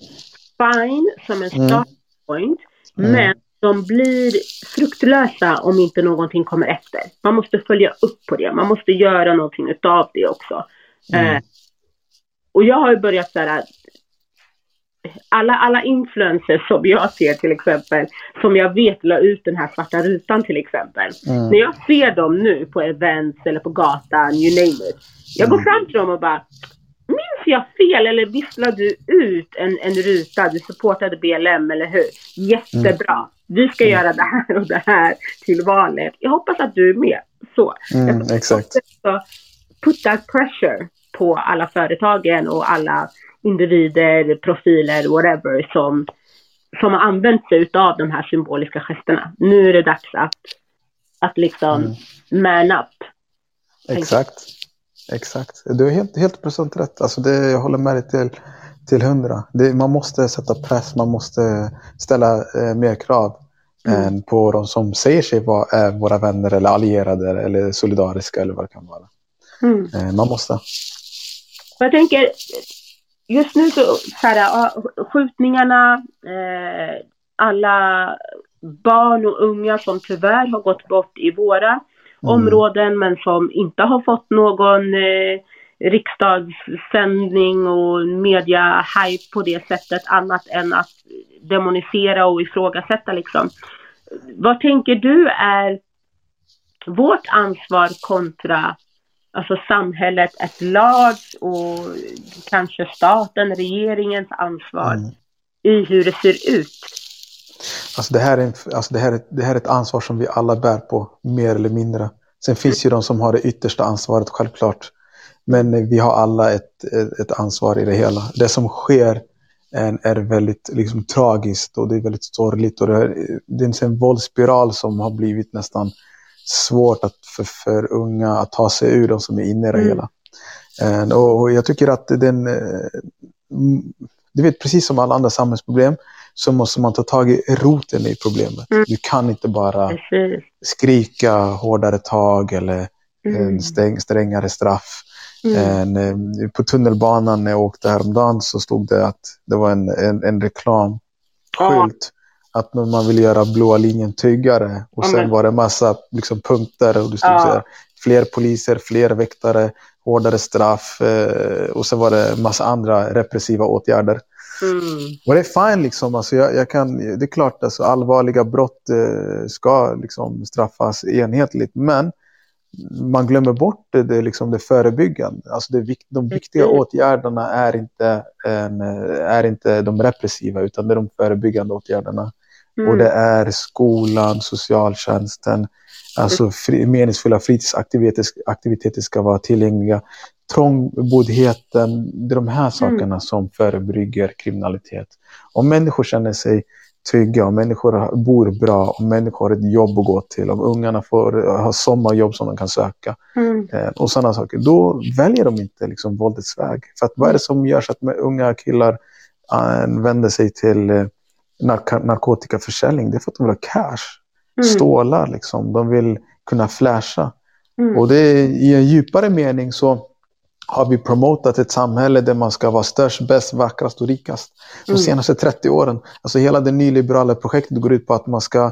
fine som en Mm. Point, Mm. men de blir fruktlösa om inte någonting kommer efter. Man måste följa upp på det, man måste göra någonting utav det också. Mm. Eh, och jag har ju börjat så här, alla, alla influencers som jag ser till exempel, som jag vet la ut den här svarta rutan till exempel. Mm. När jag ser dem nu på events eller på gatan, you name it. Jag går fram till dem och bara, minns jag fel eller visslade du ut en, en ruta, du supportade BLM eller hur? Jättebra. Vi ska göra det här och det här till valet. Jag hoppas att du är med. Så. Mm, exakt. put that pressure på alla företagen och alla individer, profiler, whatever som, som har använt sig av de här symboliska gesterna. Nu är det dags att, att liksom man up. Exakt. Exakt. Du har helt, helt procent rätt. Alltså det, jag håller med dig till, till hundra. Det, man måste sätta press, man måste ställa eh, mer krav Mm. än på de som säger sig vara eh, våra vänner eller allierade eller solidariska eller vad det kan vara. Mm. Eh, man måste. Jag tänker, just nu så, så här, skjutningarna, eh, alla barn och unga som tyvärr har gått bort i våra områden men som inte har fått någon eh, riksdagssändning och media-hype på det sättet annat än att demonisera och ifrågasätta liksom. Vad tänker du är vårt ansvar kontra alltså samhället ett large och kanske staten, regeringens ansvar Mm. i hur det ser ut. Alltså det, här är en, alltså det, här är, det här är ett ansvar som vi alla bär på, mer eller mindre. Sen finns ju de som har det yttersta ansvaret, självklart. Men vi har alla ett, ett, ett ansvar i det hela. Det som sker är, väldigt liksom, tragiskt och det är väldigt sorgligt. Och det, är, det är en våldsspiral som har blivit nästan svårt att för, för unga att ta sig ur, de som är inne i det Mm. hela. Eh, Och, och jag tycker att den, eh, du vet precis som alla andra samhällsproblem, så måste man ta tag i roten i problemet. Mm. Du kan inte bara skrika hårdare tag eller Mm. en sträng, strängare straff. Mm. En, eh, på tunnelbanan när jag åkte häromdagen så stod det att det var en, en, en reklamskylt. Att man vill göra blåa linjen tryggare. Och Ja, sen var det massa liksom, punkter. Och det stod Ja. så här, fler poliser, fler väktare, hårdare straff. Eh, och sen var det massa andra repressiva åtgärder. Mm. Och det är fine liksom. Alltså jag, jag kan, det är klart, alltså, allvarliga brott eh, ska liksom straffas enhetligt. Men man glömmer bort det, det, liksom det förebyggande. Alltså det, de viktiga Mm. åtgärderna är inte, en, eh, är inte de repressiva utan det är de förebyggande åtgärderna. Mm. Och det är skolan, socialtjänsten, alltså fri, meningsfulla fritidsaktiviteter aktiviteter ska vara tillgängliga. Trångboddheten, det är de här sakerna som förebygger kriminalitet. Om människor känner sig trygga, om människor bor bra, om människor har ett jobb att gå till, om ungarna får ha sommarjobb som de kan söka Mm. eh, och sådana saker, då väljer de inte liksom våldets väg. För att vad är det som gör så att med unga killar eh, vänder sig till eh, nark- narkotikaförsäljning? Det är för att de vill ha cash, Mm. stålar liksom. De vill kunna flasha. Mm. Och det är, i en djupare mening så har vi promotat ett samhälle där man ska vara störst, bäst, vackrast och rikast. De Mm. senaste 30 åren. Alltså hela det nyliberala projektet går ut på att man ska,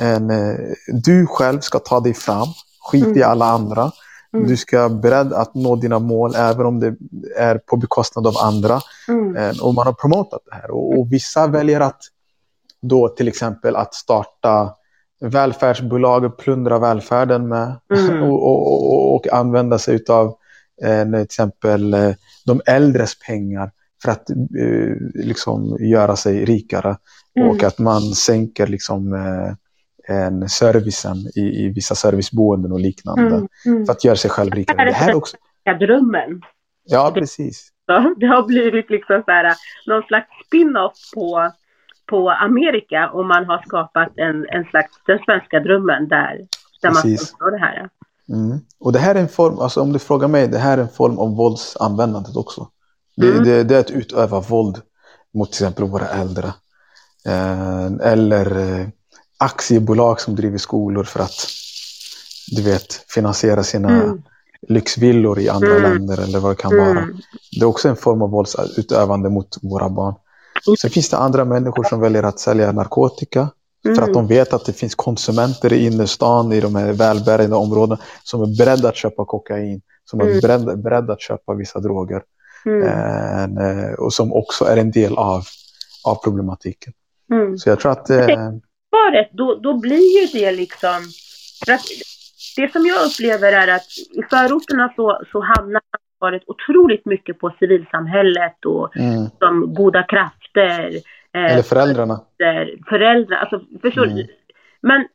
en, eh, du själv ska ta dig fram, skit i Mm. alla andra. Mm. Du ska vara beredd att nå dina mål även om det är på bekostnad av andra. Mm. Och man har promotat det här. Och, och vissa väljer att då till exempel att starta välfärdsbolag och plundra välfärden med Mm. och, och, och, använda sig av eh, till exempel eh, de äldres pengar för att eh, liksom göra sig rikare Mm. och att man sänker liksom en servicen i, i vissa serviceboenden och liknande Mm. Mm. för att göra sig själv rikare. Det här är också, Ja, drömmen. ja precis. Det har blivit liksom så här, någon slags spin-off på, på Amerika och man har skapat en, en slags den svenska drömmen där, där man Precis. uppnå det här. Mm. Och det här är en form, alltså om du frågar mig, det här är en form av våldsanvändandet också. Det, Mm. det, det är att utöva våld mot till exempel våra äldre. Eh, eller eh, aktiebolag som driver skolor för att du vet, finansiera sina Mm. lyxvillor i andra Mm. länder eller vad det kan vara. Mm. Det är också en form av våldsutövande mot våra barn. Sen finns det andra människor som väljer att sälja narkotika för Mm. att de vet att det finns konsumenter i innerstan, i de här välbärgade områdena som är beredda att köpa kokain, som är Mm. beredda, beredda att köpa vissa droger Mm. eh, och som också är en del av, av problematiken. Mm. Så jag tror att eh, Svaret, då, då blir ju det liksom... För att det som jag upplever är att i förorterna så, så hamnar ansvaret otroligt mycket på civilsamhället och mm, de goda krafter. Eh, eller föräldrarna. föräldrar, alltså förstår Mm. du? Men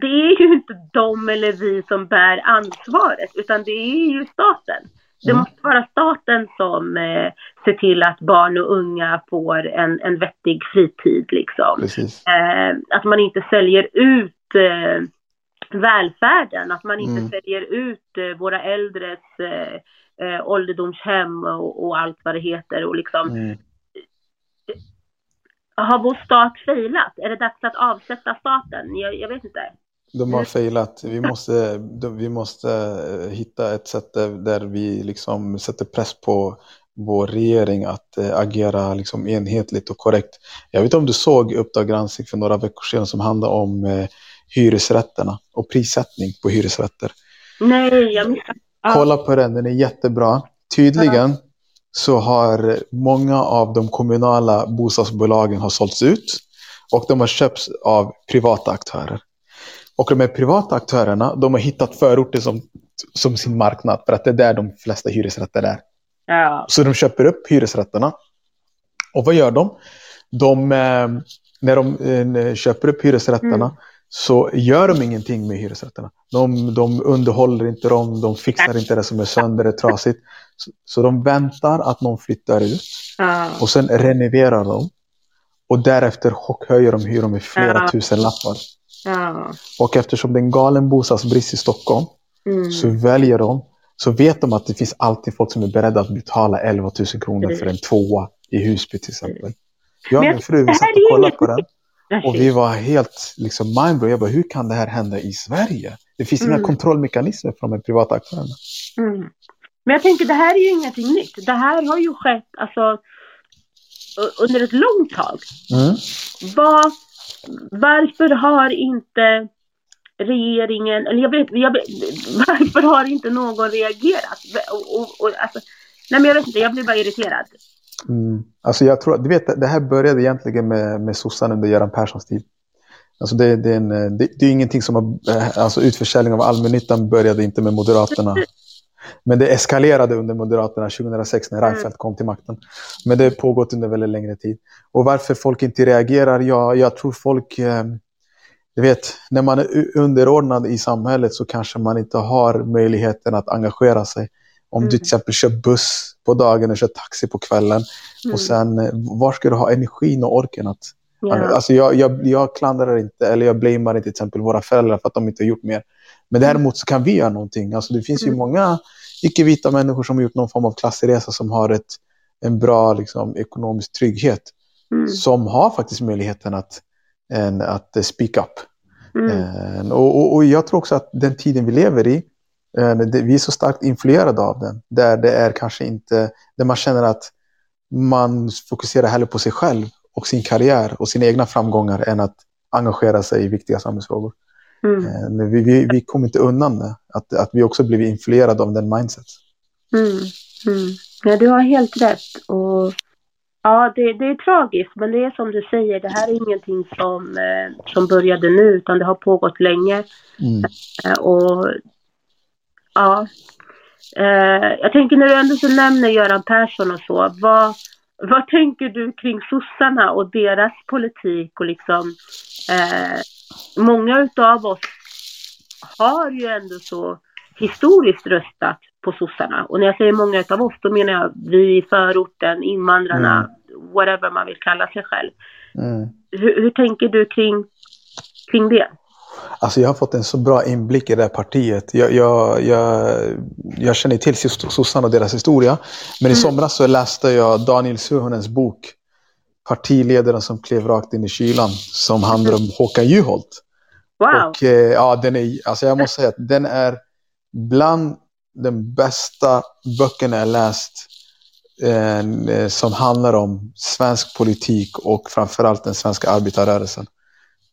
det är ju inte de eller vi som bär ansvaret, utan det är ju staten. Det Mm. måste vara staten som eh, ser till att barn och unga får en, en vettig fritid liksom. Eh, att man inte säljer ut eh, välfärden, att man inte Mm. säljer ut eh, våra äldres eh, eh, ålderdomshem och, och allt vad det heter och liksom Mm. Har vår stat failat? Är det dags att avsätta staten? Jag, jag vet inte. De har failat. Vi måste, vi måste eh, hitta ett sätt där, vi liksom sätter press på vår regering att eh, agera liksom enhetligt och korrekt. Jag vet inte om du såg Uppdrag granskning för några veckor sedan som handlade om eh, hyresrätterna och prissättning på hyresrätter. Nej, jag missade. Kolla på den, den är jättebra. Tydligen så har många av de kommunala bostadsbolagen har sålts ut och de har köpts av privata aktörer. Och de här privata aktörerna, de har hittat förorter som, som sin marknad för att det är där de flesta hyresrätter är. Ja. Så de köper upp hyresrätterna. Och vad gör de? De, eh, när de eh, köper upp hyresrätterna Mm. Så gör de ingenting med hyresrätterna. De, de underhåller inte dem, de fixar inte det som är sönder eller trasigt. Så, så de väntar att någon flyttar ut och sen renoverar de. Och därefter chockhöjer de hyror med flera tusen lappar. Och eftersom det är en galen bostadsbrist i Stockholm Mm. så väljer de, så vet de att det finns alltid folk som är beredda att betala 11 000 kronor för en tvåa i Husby till exempel. Jag och min fru vi satt och är kollade på den och vi var helt liksom mindblown. Jag bara, hur kan det här hända i Sverige? Det finns inga Mm. kontrollmekanismer från de privata aktörerna. Mm. Men jag tänker, det här är ju ingenting nytt. Det här har ju skett alltså, under ett långt tag. Mm. Vad, varför har inte regeringen, eller jag vet, jag vet varför har inte någon reagerat? Och, och, och, alltså, nej men jag vet inte, jag blir bara irriterad. Mm. Alltså jag tror, du vet, det här började egentligen med, med sossarna under Göran Perssons tid. Alltså det, det, är en, det, det är ingenting som har, eh, alltså utförsäljning av allmännyttan började inte med Moderaterna. Men det eskalerade under Moderaterna 2006 när Reinfeldt kom till makten. Men det har pågått under väldigt längre tid. Och varför folk inte reagerar? Ja, jag tror folk, eh, du vet, när man är underordnad i samhället så kanske man inte har möjligheten att engagera sig. Om du till exempel kör buss på dagen och kör taxi på kvällen. Och sen, eh, var ska du ha energin och orken att... Ja. Alltså jag, jag, jag klandrar inte, eller jag blamear inte till exempel våra föräldrar för att de inte har gjort mer. Men däremot så kan vi göra någonting. Alltså det finns ju många icke-vita människor som har gjort någon form av klassresa som har ett, en bra liksom, ekonomisk trygghet. Mm. Som har faktiskt möjligheten att, en, att eh, speak up. Mm. Eh, och, och, och jag tror också att den tiden vi lever i, vi är så starkt influerade av den. Där det är kanske inte, där man känner att man fokuserar hellre på sig själv och sin karriär och sina egna framgångar än att engagera sig i viktiga samhällsfrågor. Mm. Eh, vi, vi, vi kommer inte undan det, att, att vi också blivit influerade av den mindset. Mm. Mm. Ja, du har helt rätt. Och, ja, det, det är tragiskt, men det är som du säger, det här är ingenting som, eh, som började nu, utan det har pågått länge. Mm. Eh, och ja, eh, jag tänker när du ändå så nämner Göran Persson och så, vad, vad tänker du kring sossarna och deras politik och liksom eh, många utav oss har ju ändå så historiskt röstat på sossarna. Och när jag säger många utav oss, då menar jag vi i förorten, invandrarna, whatever man vill kalla sig själv. Mm. Hur, hur tänker du kring, kring det? Alltså jag har fått en så bra inblick i det här partiet. Jag, jag, jag, jag känner till sossarna och deras historia. Men i somras så läste jag Daniel Suhonens bok Partiledaren som klev rakt in i kylan. Som handlar om Håkan Juholt. Wow! Och eh, ja, den är, alltså jag måste säga att den är bland de bästa böckerna jag läst. Eh, som handlar om svensk politik och framförallt den svenska arbetarrörelsen.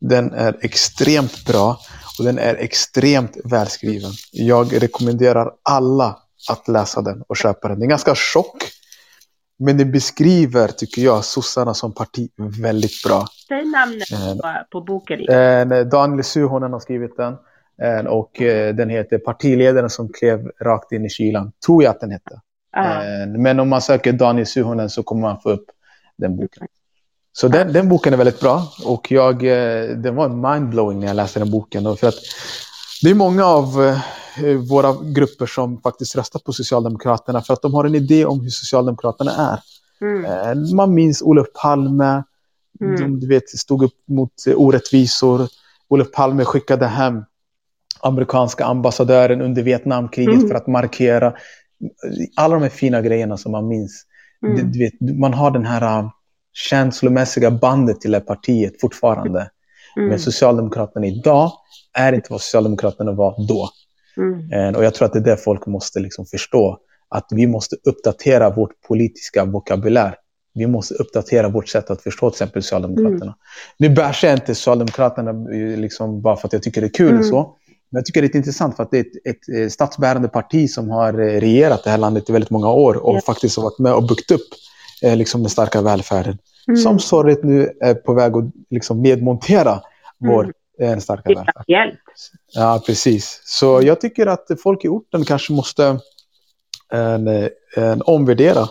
Den är extremt bra och den är extremt välskriven. Jag rekommenderar alla att läsa den och köpa den. Den är ganska tjock. Men den beskriver, tycker jag, sossarna som parti väldigt bra. Säg namnet Eh, på, boken. Eh, Daniel Suhonen har skrivit den. Eh, och eh, den heter Partiledaren som klev rakt in i kylan. Tror jag att den heter. Ja. Eh, men om man söker Daniel Suhonen så kommer man få upp den boken. Så den, den boken är väldigt bra. Och jag, eh, det var mindblowing när jag läste den boken. För att det är många av eh, våra grupper som faktiskt röstar på Socialdemokraterna för att de har en idé om hur Socialdemokraterna är. Mm. Eh, Man minns Olof Palme. Mm. De du vet, stod upp mot orättvisor. Olof Palme skickade hem amerikanska ambassadören under Vietnamkriget Mm. för att markera alla de här fina grejerna som man minns. Mm. Du, du vet, man har den här känslomässiga bandet till det partiet fortfarande. Mm. Men Socialdemokraterna idag är inte vad Socialdemokraterna var då. Mm. Eh, Och jag tror att det är det folk måste liksom förstå. Att vi måste uppdatera vårt politiska vokabulär. Vi måste uppdatera vårt sätt att förstå till exempel Socialdemokraterna. Mm. Nu bärsar jag inte Socialdemokraterna eh, liksom bara för att jag tycker det är kul Mm. och så. Men jag tycker det är intressant för att det är ett, ett eh, statsbärande parti som har regerat det här landet i väldigt många år och Ja. faktiskt har varit med och byggt upp eh, liksom den starka välfärden. Mm. Som sorgligt nu är på väg att liksom nedmontera vår Mm. eh, den starka Det är välfärden. hjälp. Ja, precis. Så jag tycker att folk i orten kanske måste en, en omvärdera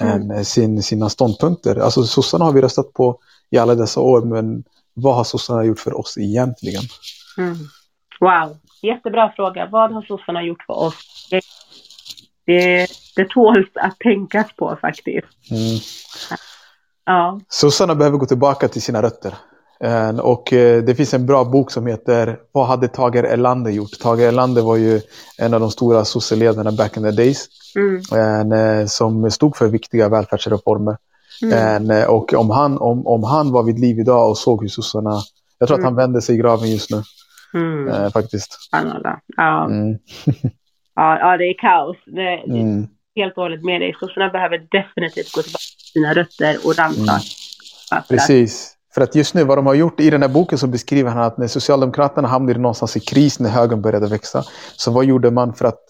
en, sin, sina ståndpunkter. Alltså sossarna har vi röstat på i alla dessa år, men vad har sossarna gjort för oss egentligen? Mm. Wow, jättebra fråga. Vad har sossarna gjort för oss? Det, det, tåls att tänkas på faktiskt. Mm. Ja. Sossarna behöver gå tillbaka till sina rötter. En, Och eh, det finns en bra bok som heter Vad hade Tage Erlander gjort? Tage Erlander var ju en av de stora sosseledarna back in the days. Mm. Eh, som stod för viktiga välfärdsreformer. Mm. Eh, och om han, om, om han var vid liv idag och såg hur sossarna... Jag tror att han vänder sig i graven just nu, Mm. eh, faktiskt. Spännande. Ja. Ja, ja, det är kaos. Det, det är Mm. helt och hållet med dig. Sossarna behöver definitivt gå tillbaka till sina rötter och rannsaka. Mm. Precis. För att just nu vad de har gjort i den här boken så beskriver han att när Socialdemokraterna hamnade någonstans i kris när högern började växa. Så vad gjorde man för att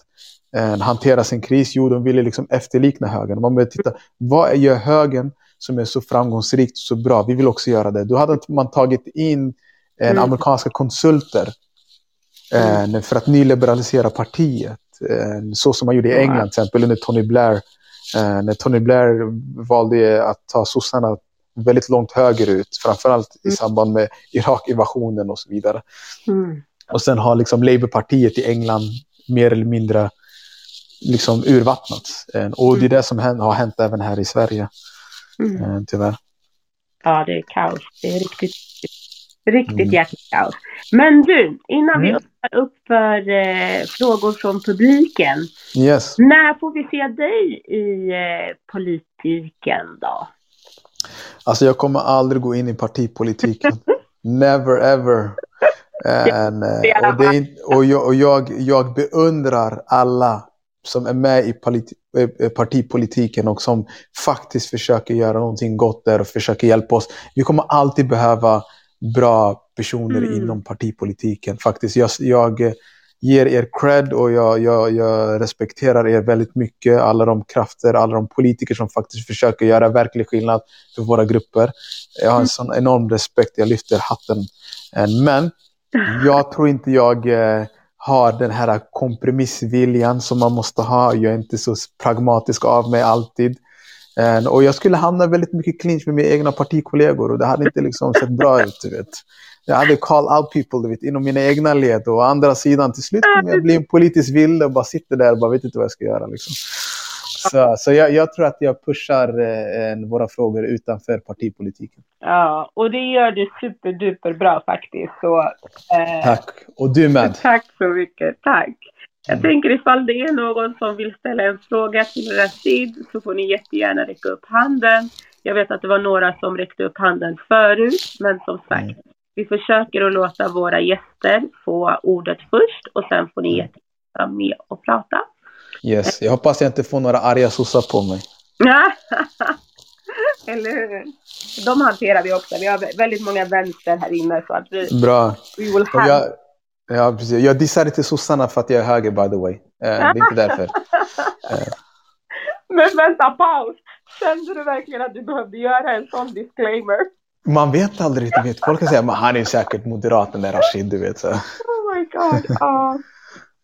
eh, hantera sin kris? Jo, de ville liksom efterlikna högern. Man började titta, vad gör högern som är så framgångsrikt och så bra? Vi vill också göra det. Då hade man tagit in Mm. amerikanska konsulter eh, för att nyliberalisera partiet. Eh, så som man gjorde i England till exempel under Tony Blair. Eh, när Tony Blair valde att ta sossarna väldigt långt högerut, framförallt i samband med Irak-invasionen och så vidare. Mm. Och sen har liksom Labourpartiet i England mer eller mindre liksom urvattnats. Eh, och det är det som har hänt även här i Sverige. Mm. Eh, tyvärr. Ja, det är kaos. Det är riktigt, riktigt mm. kaos. Men du, innan mm. vi öppnar upp för eh, frågor från publiken. Yes. När får vi se dig i eh, politiken då? Alltså jag kommer aldrig gå in i partipolitiken. Never ever. And, uh, och, det, och, jag, och jag, jag beundrar alla som är med i eh, partipolitiken och som faktiskt försöker göra någonting gott där och försöker hjälpa oss. Vi kommer alltid behöva bra personer mm. inom partipolitiken. Faktiskt, jag, jag ger er cred och jag, jag, jag, respekterar er väldigt mycket. Alla de krafter, alla de politiker som faktiskt försöker göra verklig skillnad för våra grupper. Jag har en sån enorm respekt, jag lyfter hatten. Men jag tror inte jag eh, har den här kompromissviljan som man måste ha. Jag är inte så pragmatisk av mig alltid. Eh, och jag skulle hamna väldigt mycket clinch med mina egna partikollegor och det hade inte liksom sett bra ut. Du vet. Jag hade call out people du vet, inom mina egna led och å andra sidan till slut kommer jag bli en politisk vilde och bara sitter där och bara vet inte vad jag ska göra. Liksom. Så, så jag, jag, tror att jag pushar eh, våra frågor utanför partipolitiken. Ja, och det gör du superduper bra faktiskt. Så, eh, tack, och du med. Tack så mycket, tack. Jag tänker ifall det är någon som vill ställa en fråga till Rashid så får ni jättegärna räcka upp handen. Jag vet att det var några som räckte upp handen förut, men som sagt, mm. vi försöker att låta våra gäster få ordet först och sen får ni mm. jättegärna vara med och prata. Yes, jag hoppas jag inte får några arga sossar på mig. Eller hur? De hanterar vi också. Vi har väldigt många vänster här inne. Så att vi, Bra. We will have... jag, ja, precis. jag dissar inte sossarna för att jag är höger by the way. Uh, det är inte därför. Uh. Men vänta, paus. Kände du verkligen att du behövde göra en sån disclaimer? Man vet aldrig. Du vet. Folk kan säga att han är säkert moderat den där Rashid. Du vet, så. Oh my god. Uh.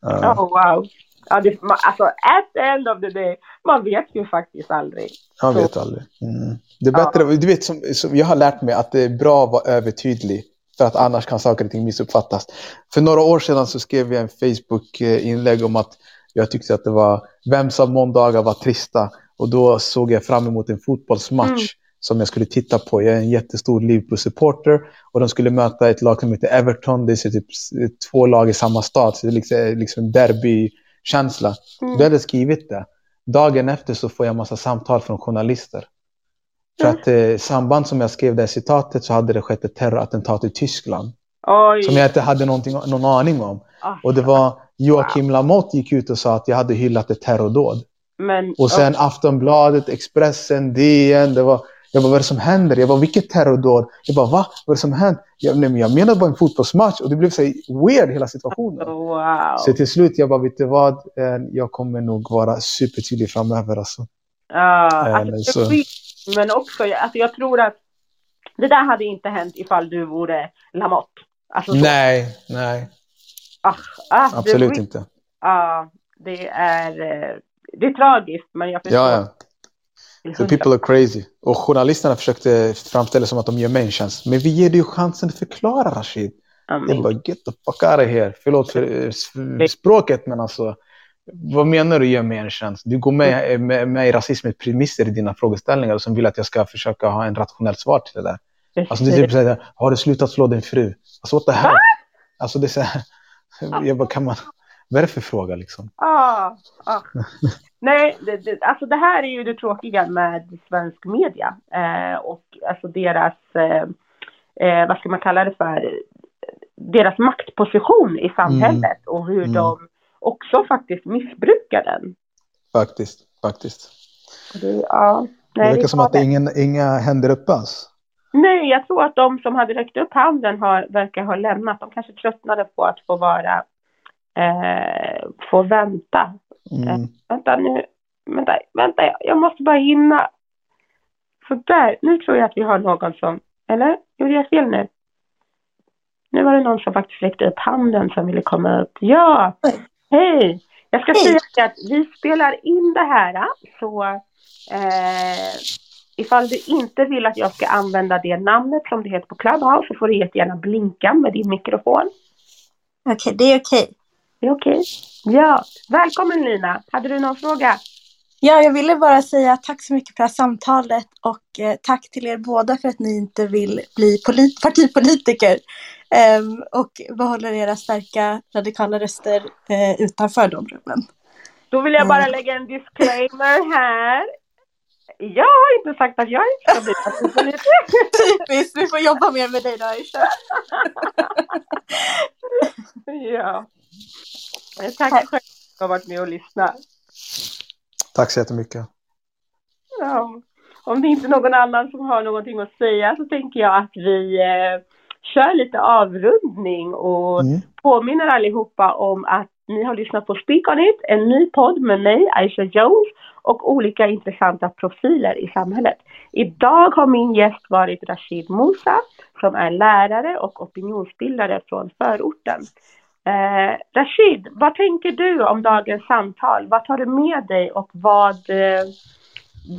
Uh. Oh wow. Ja, det, alltså, at the end of the day, man vet ju faktiskt aldrig. Man vet aldrig. Mm. Det är bättre, ja. du vet, som, som, jag har lärt mig att det är bra att vara övertydlig. För att annars kan saker och ting missuppfattas. För några år sedan så skrev jag en Facebook-inlägg om att jag tyckte att det var vems av måndagar var trista. Och då såg jag fram emot en fotbollsmatch mm. som jag skulle titta på. Jag är en jättestor Liverpool-supporter och de skulle möta ett lag som heter Everton. Det är typ två lag i samma stad, så det är liksom, liksom derby känsla. Mm. Du hade skrivit det. Dagen efter så får jag massa samtal från journalister. För att i eh, samband som jag skrev det citatet så hade det skett ett terrorattentat i Tyskland. Oj. Som jag inte hade någon aning om. Oh. Och det var Joakim wow. Lamotte gick ut och sa att jag hade hyllat ett terrordåd. Men, och sen okay. Aftonbladet, Expressen, DN. Det var jag bara, vad är det som händer? Jag bara, vilket terrordåd? Jag bara, va? Vad är det som händer? Jag, nej, men jag menar bara en fotbollsmatch och det blev så weird hela situationen. Wow. Så till slut, jag bara, vet du vad? Eh, jag kommer nog vara supertydlig framöver alltså. Ja, alltså, så. Men också, alltså, jag tror att det där hade inte hänt ifall du vore Lamotte. Alltså, nej, nej. Ah, ah, Absolut det, inte. Ja, det är, eh, det är tragiskt, men jag förstår. Ja, ja. So people are crazy. Och journalisterna försökte framställa som att de gör mig en tjänst. Men vi ger dig chansen att förklara Rashid. Amen. Jag bara, get the fuck out of here. Förlåt för eh, språket, men alltså. Vad menar du gör mig en tjänst? Du går med, mm. med, med i rasismens premisser i dina frågeställningar och som vill att jag ska försöka ha en rationellt svar till det där. Alltså det är typ såhär, har du slutat slå din fru? Alltså what the hell? Alltså det är såhär, jag bara, kan man, vad är det för fråga liksom? Ah, ah. Nej, det, det, alltså det här är ju det tråkiga med svensk media eh, och alltså deras, eh, eh, vad ska man kalla det för, deras maktposition i samhället mm. och hur mm. de också faktiskt missbrukar den. Faktiskt, faktiskt. Det, ja, nej, det verkar som att det är ingen, inga händer uppe alls. Nej, jag tror att de som hade räckt upp handen har, verkar ha lämnat. De kanske tröttnade på att få vara, eh, få vänta Mm. Äh, vänta nu, vänta, vänta, jag måste bara hinna. Sådär, nu tror jag att vi har någon som, eller? Gjorde jag fel nu? Nu var det någon som faktiskt räckte upp handen som ville komma upp. Ja, hej! Jag ska hej. säga att vi spelar in det här, så eh, ifall du inte vill att jag ska använda det namnet som det heter på Clubhouse så får du jättegärna blinka med din mikrofon. Okej, okay, det är okej. Okay. Det är okej. Ja, välkommen Lina. Hade du någon fråga? Ja, jag ville bara säga tack så mycket för det här samtalet och eh, tack till er båda för att ni inte vill bli polit- partipolitiker ehm, och behåller era starka radikala röster eh, utanför de rummen. Då vill jag bara Mm. lägga en disclaimer här. Jag har inte sagt att jag inte ska bli partipolitiker. Typiskt, vi får jobba mer med dig då Aisha. ja. Tack själv för att du har varit med och lyssnat. Tack så jättemycket. Ja. Om det inte är någon annan som har någonting att säga så tänker jag att vi eh, kör lite avrundning och Mm. påminner allihopa om att ni har lyssnat på Speak On It, en ny podd med mig, Aisha Jones, och olika intressanta profiler i samhället. Idag har min gäst varit Rashid Musa, som är lärare och opinionsbildare från förorten. Eh, Rashid, vad tänker du om dagens samtal? Vad tar du med dig och vad, eh,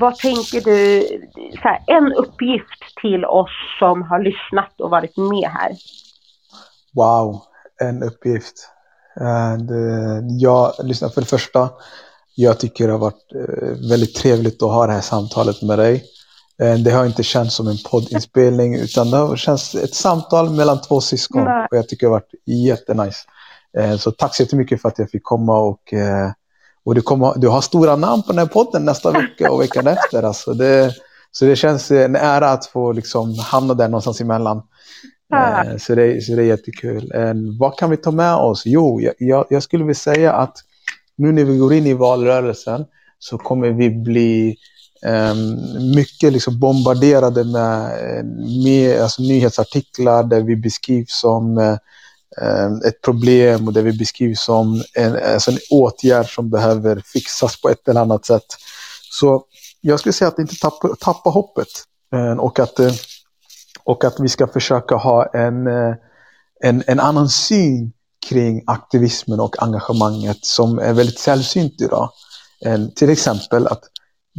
vad tänker du, så här, en uppgift till oss som har lyssnat och varit med här? Wow, en uppgift. Eh, Jag lyssnar för det första. Jag tycker det har varit eh, väldigt trevligt att ha det här samtalet med dig. Eh, Det har inte känts som en poddinspelning utan det har känts ett samtal mellan två syskon. Och jag tycker det har varit jättenice. Så tack så jättemycket för att jag fick komma och, och du, kommer, du har stora namn på den här podden nästa vecka och veckan efter. Alltså det, så det känns en ära att få liksom hamna där någonstans emellan. Eh, Så det, så det är jättekul. Eh, Vad kan vi ta med oss? Jo, jag, jag, skulle vilja säga att nu när vi går in i valrörelsen så kommer vi bli ehm, mycket liksom bombarderade med, eh, med alltså nyhetsartiklar där vi beskrivs som eh, eh, Ehm, ett problem och det vi beskriver som en, alltså en åtgärd som behöver fixas på ett eller annat sätt. Så jag skulle säga att inte tappa, tappa hoppet ehm, och att eh, och att vi ska försöka ha en, eh, en, en annan syn kring aktivismen och engagemanget som är väldigt sällsynt idag. Ehm, till exempel att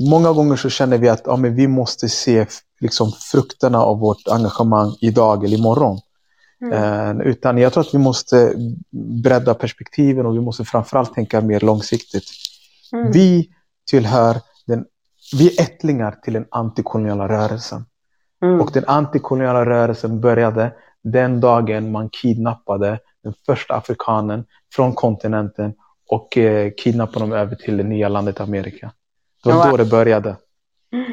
många gånger så känner vi att ja, men vi måste se liksom, frukterna av vårt engagemang idag eller imorgon. Eh, Utan jag tror att vi måste bredda perspektiven och vi måste framförallt tänka mer långsiktigt. Mm. Vi tillhör den, vi är ättlingar till den antikoloniala rörelsen. Mm. Och den antikoloniala rörelsen började den dagen man kidnappade den första afrikanen från kontinenten och eh, kidnappade dem över till det nya landet Amerika. Det var då det började.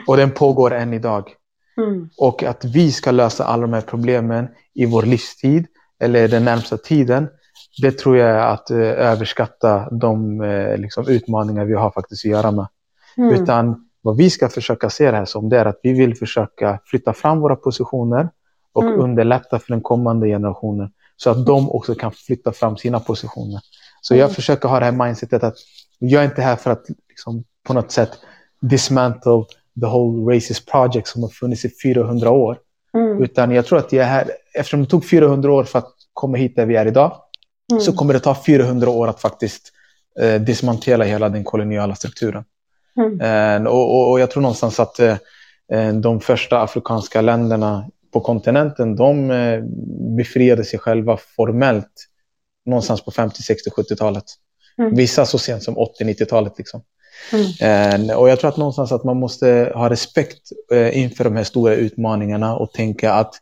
Och den pågår än idag. Mm. Och att vi ska lösa alla de här problemen i vår livstid eller den närmsta tiden, det tror jag är att eh, överskatta de eh, liksom, utmaningar vi har faktiskt att göra med. Mm. Utan vad vi ska försöka se det här som, det är att vi vill försöka flytta fram våra positioner och Mm. underlätta för den kommande generationen så att de också kan flytta fram sina positioner. Så Mm. jag försöker ha det här mindsetet att jag är inte här för att liksom, på något sätt dismantle the whole racist project som har funnits i 400 år. Mm. Utan jag tror att jag är här, eftersom det tog 400 år för att komma hit där vi är idag, Mm. så kommer det ta 400 år att faktiskt eh, dismantela hela den koloniala strukturen. Mm. Eh, och, och, och jag tror någonstans att eh, eh, de första afrikanska länderna på kontinenten, de eh, befriade sig själva formellt någonstans på 50, 60, 70-talet. Mm. Vissa så sent som 80, 90-talet. Liksom. Mm. Eh, och jag tror att någonstans att man måste ha respekt eh, inför de här stora utmaningarna och tänka att,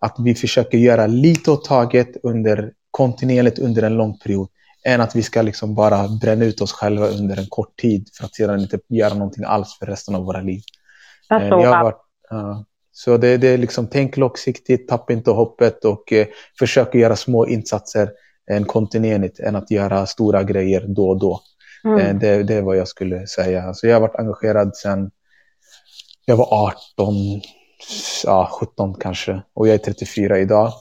att vi försöker göra lite åt taget under, kontinuerligt under en lång period än att vi ska liksom bara bränna ut oss själva under en kort tid för att sedan inte göra någonting alls för resten av våra liv. Jag Eh, varit, ja. så det, det är liksom, tänk långsiktigt, tappa inte hoppet och eh, försök göra små insatser en kontinuerligt än att göra stora grejer då och då. Mm. Eh, det, det är vad jag skulle säga. Alltså jag har varit engagerad sedan jag var 18, ja, 17 kanske. Och jag är 34 idag.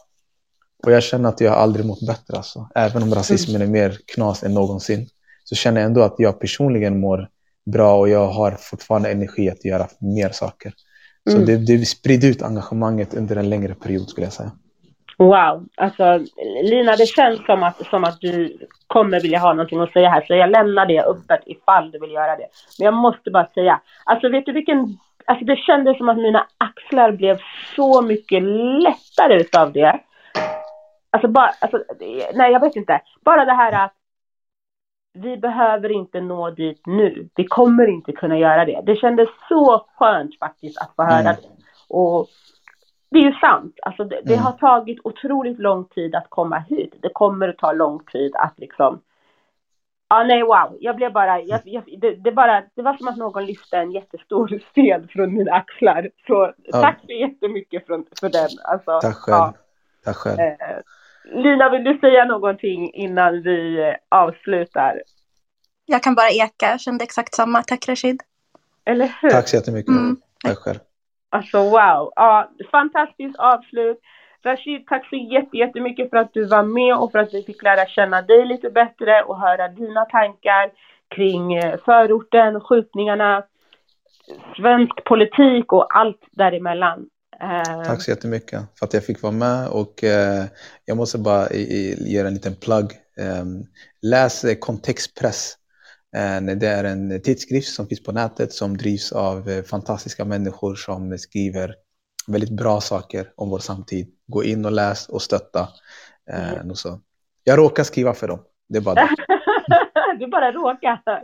Och jag känner att jag aldrig mått bättre. Alltså. Även om rasismen är mer knas än någonsin. Så känner jag ändå att jag personligen mår bra och jag har fortfarande energi att göra mer saker. Så Mm. det, det sprider ut engagemanget under en längre period skulle jag säga. Wow, alltså Lina det känns som att, som att du kommer vilja ha någonting att säga här så jag lämnar det öppet ifall du vill göra det. Men jag måste bara säga, alltså vet du vilken, alltså det kändes som att mina axlar blev så mycket lättare utav det. Alltså bara, alltså, nej jag vet inte. Bara det här att vi behöver inte nå dit nu. Vi kommer inte kunna göra det. Det kändes så skönt faktiskt att få höra Mm. det. Och det är ju sant. Alltså det, det Mm. har tagit otroligt lång tid att komma hit. Det kommer att ta lång tid att liksom Ja, nej, wow. Jag blev bara, jag, jag, det, det, bara, det var som att någon lyfte en jättestor sten från mina axlar. Så Ja. tack så jättemycket för, för den. Alltså, Tack själv. ja. Tack själv. Eh, Lina, vill du säga någonting innan vi avslutar? Jag kan bara eka, jag kände exakt samma. Tack Rashid. Eller hur? Tack så jättemycket. Mm. Tack själv. Alltså wow. Ja, fantastiskt avslut. Rashid, tack så jättemycket för att du var med och för att vi fick lära känna dig lite bättre och höra dina tankar kring eh, förorten, skjutningarna, svensk politik och allt däremellan. Eh, tack så jättemycket för att jag fick vara med och eh, jag måste bara göra en liten plugg. Läs Kontextpress. Det är en tidskrift som finns på nätet som drivs av eh, fantastiska människor som skriver väldigt bra saker om vår samtid. Gå in och läs och stötta. Eh, och så. Jag råkar skriva för dem. Det är bara det. du bara råkar. Ja.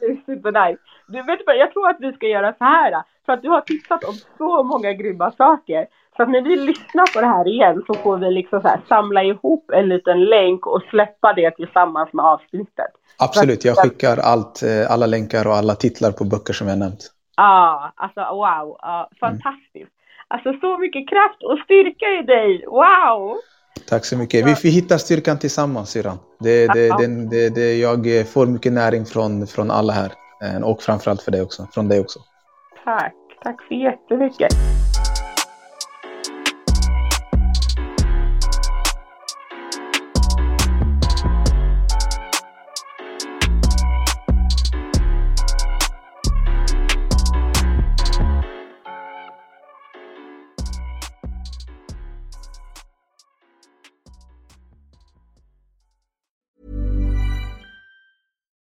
Det är supernice. Du vet jag tror att vi ska göra så här. För att du har tipsat om så många grymma saker. Så att när vi lyssnar på det här igen så får vi liksom så här samla ihop en liten länk och släppa det tillsammans med avsnittet. Absolut, jag skickar allt, eh, alla länkar och alla titlar på böcker som jag nämnt. Ja, alltså wow. Ja, fantastiskt. Alltså så mycket kraft och styrka i dig. Wow! Tack så mycket. Vi, vi hittar styrkan tillsammans syrran. Det, det, det, det, det, jag eh, får mycket näring från, från alla här. Eh, Och framförallt för dig också, från dig också. Tack. Tack så jättemycket.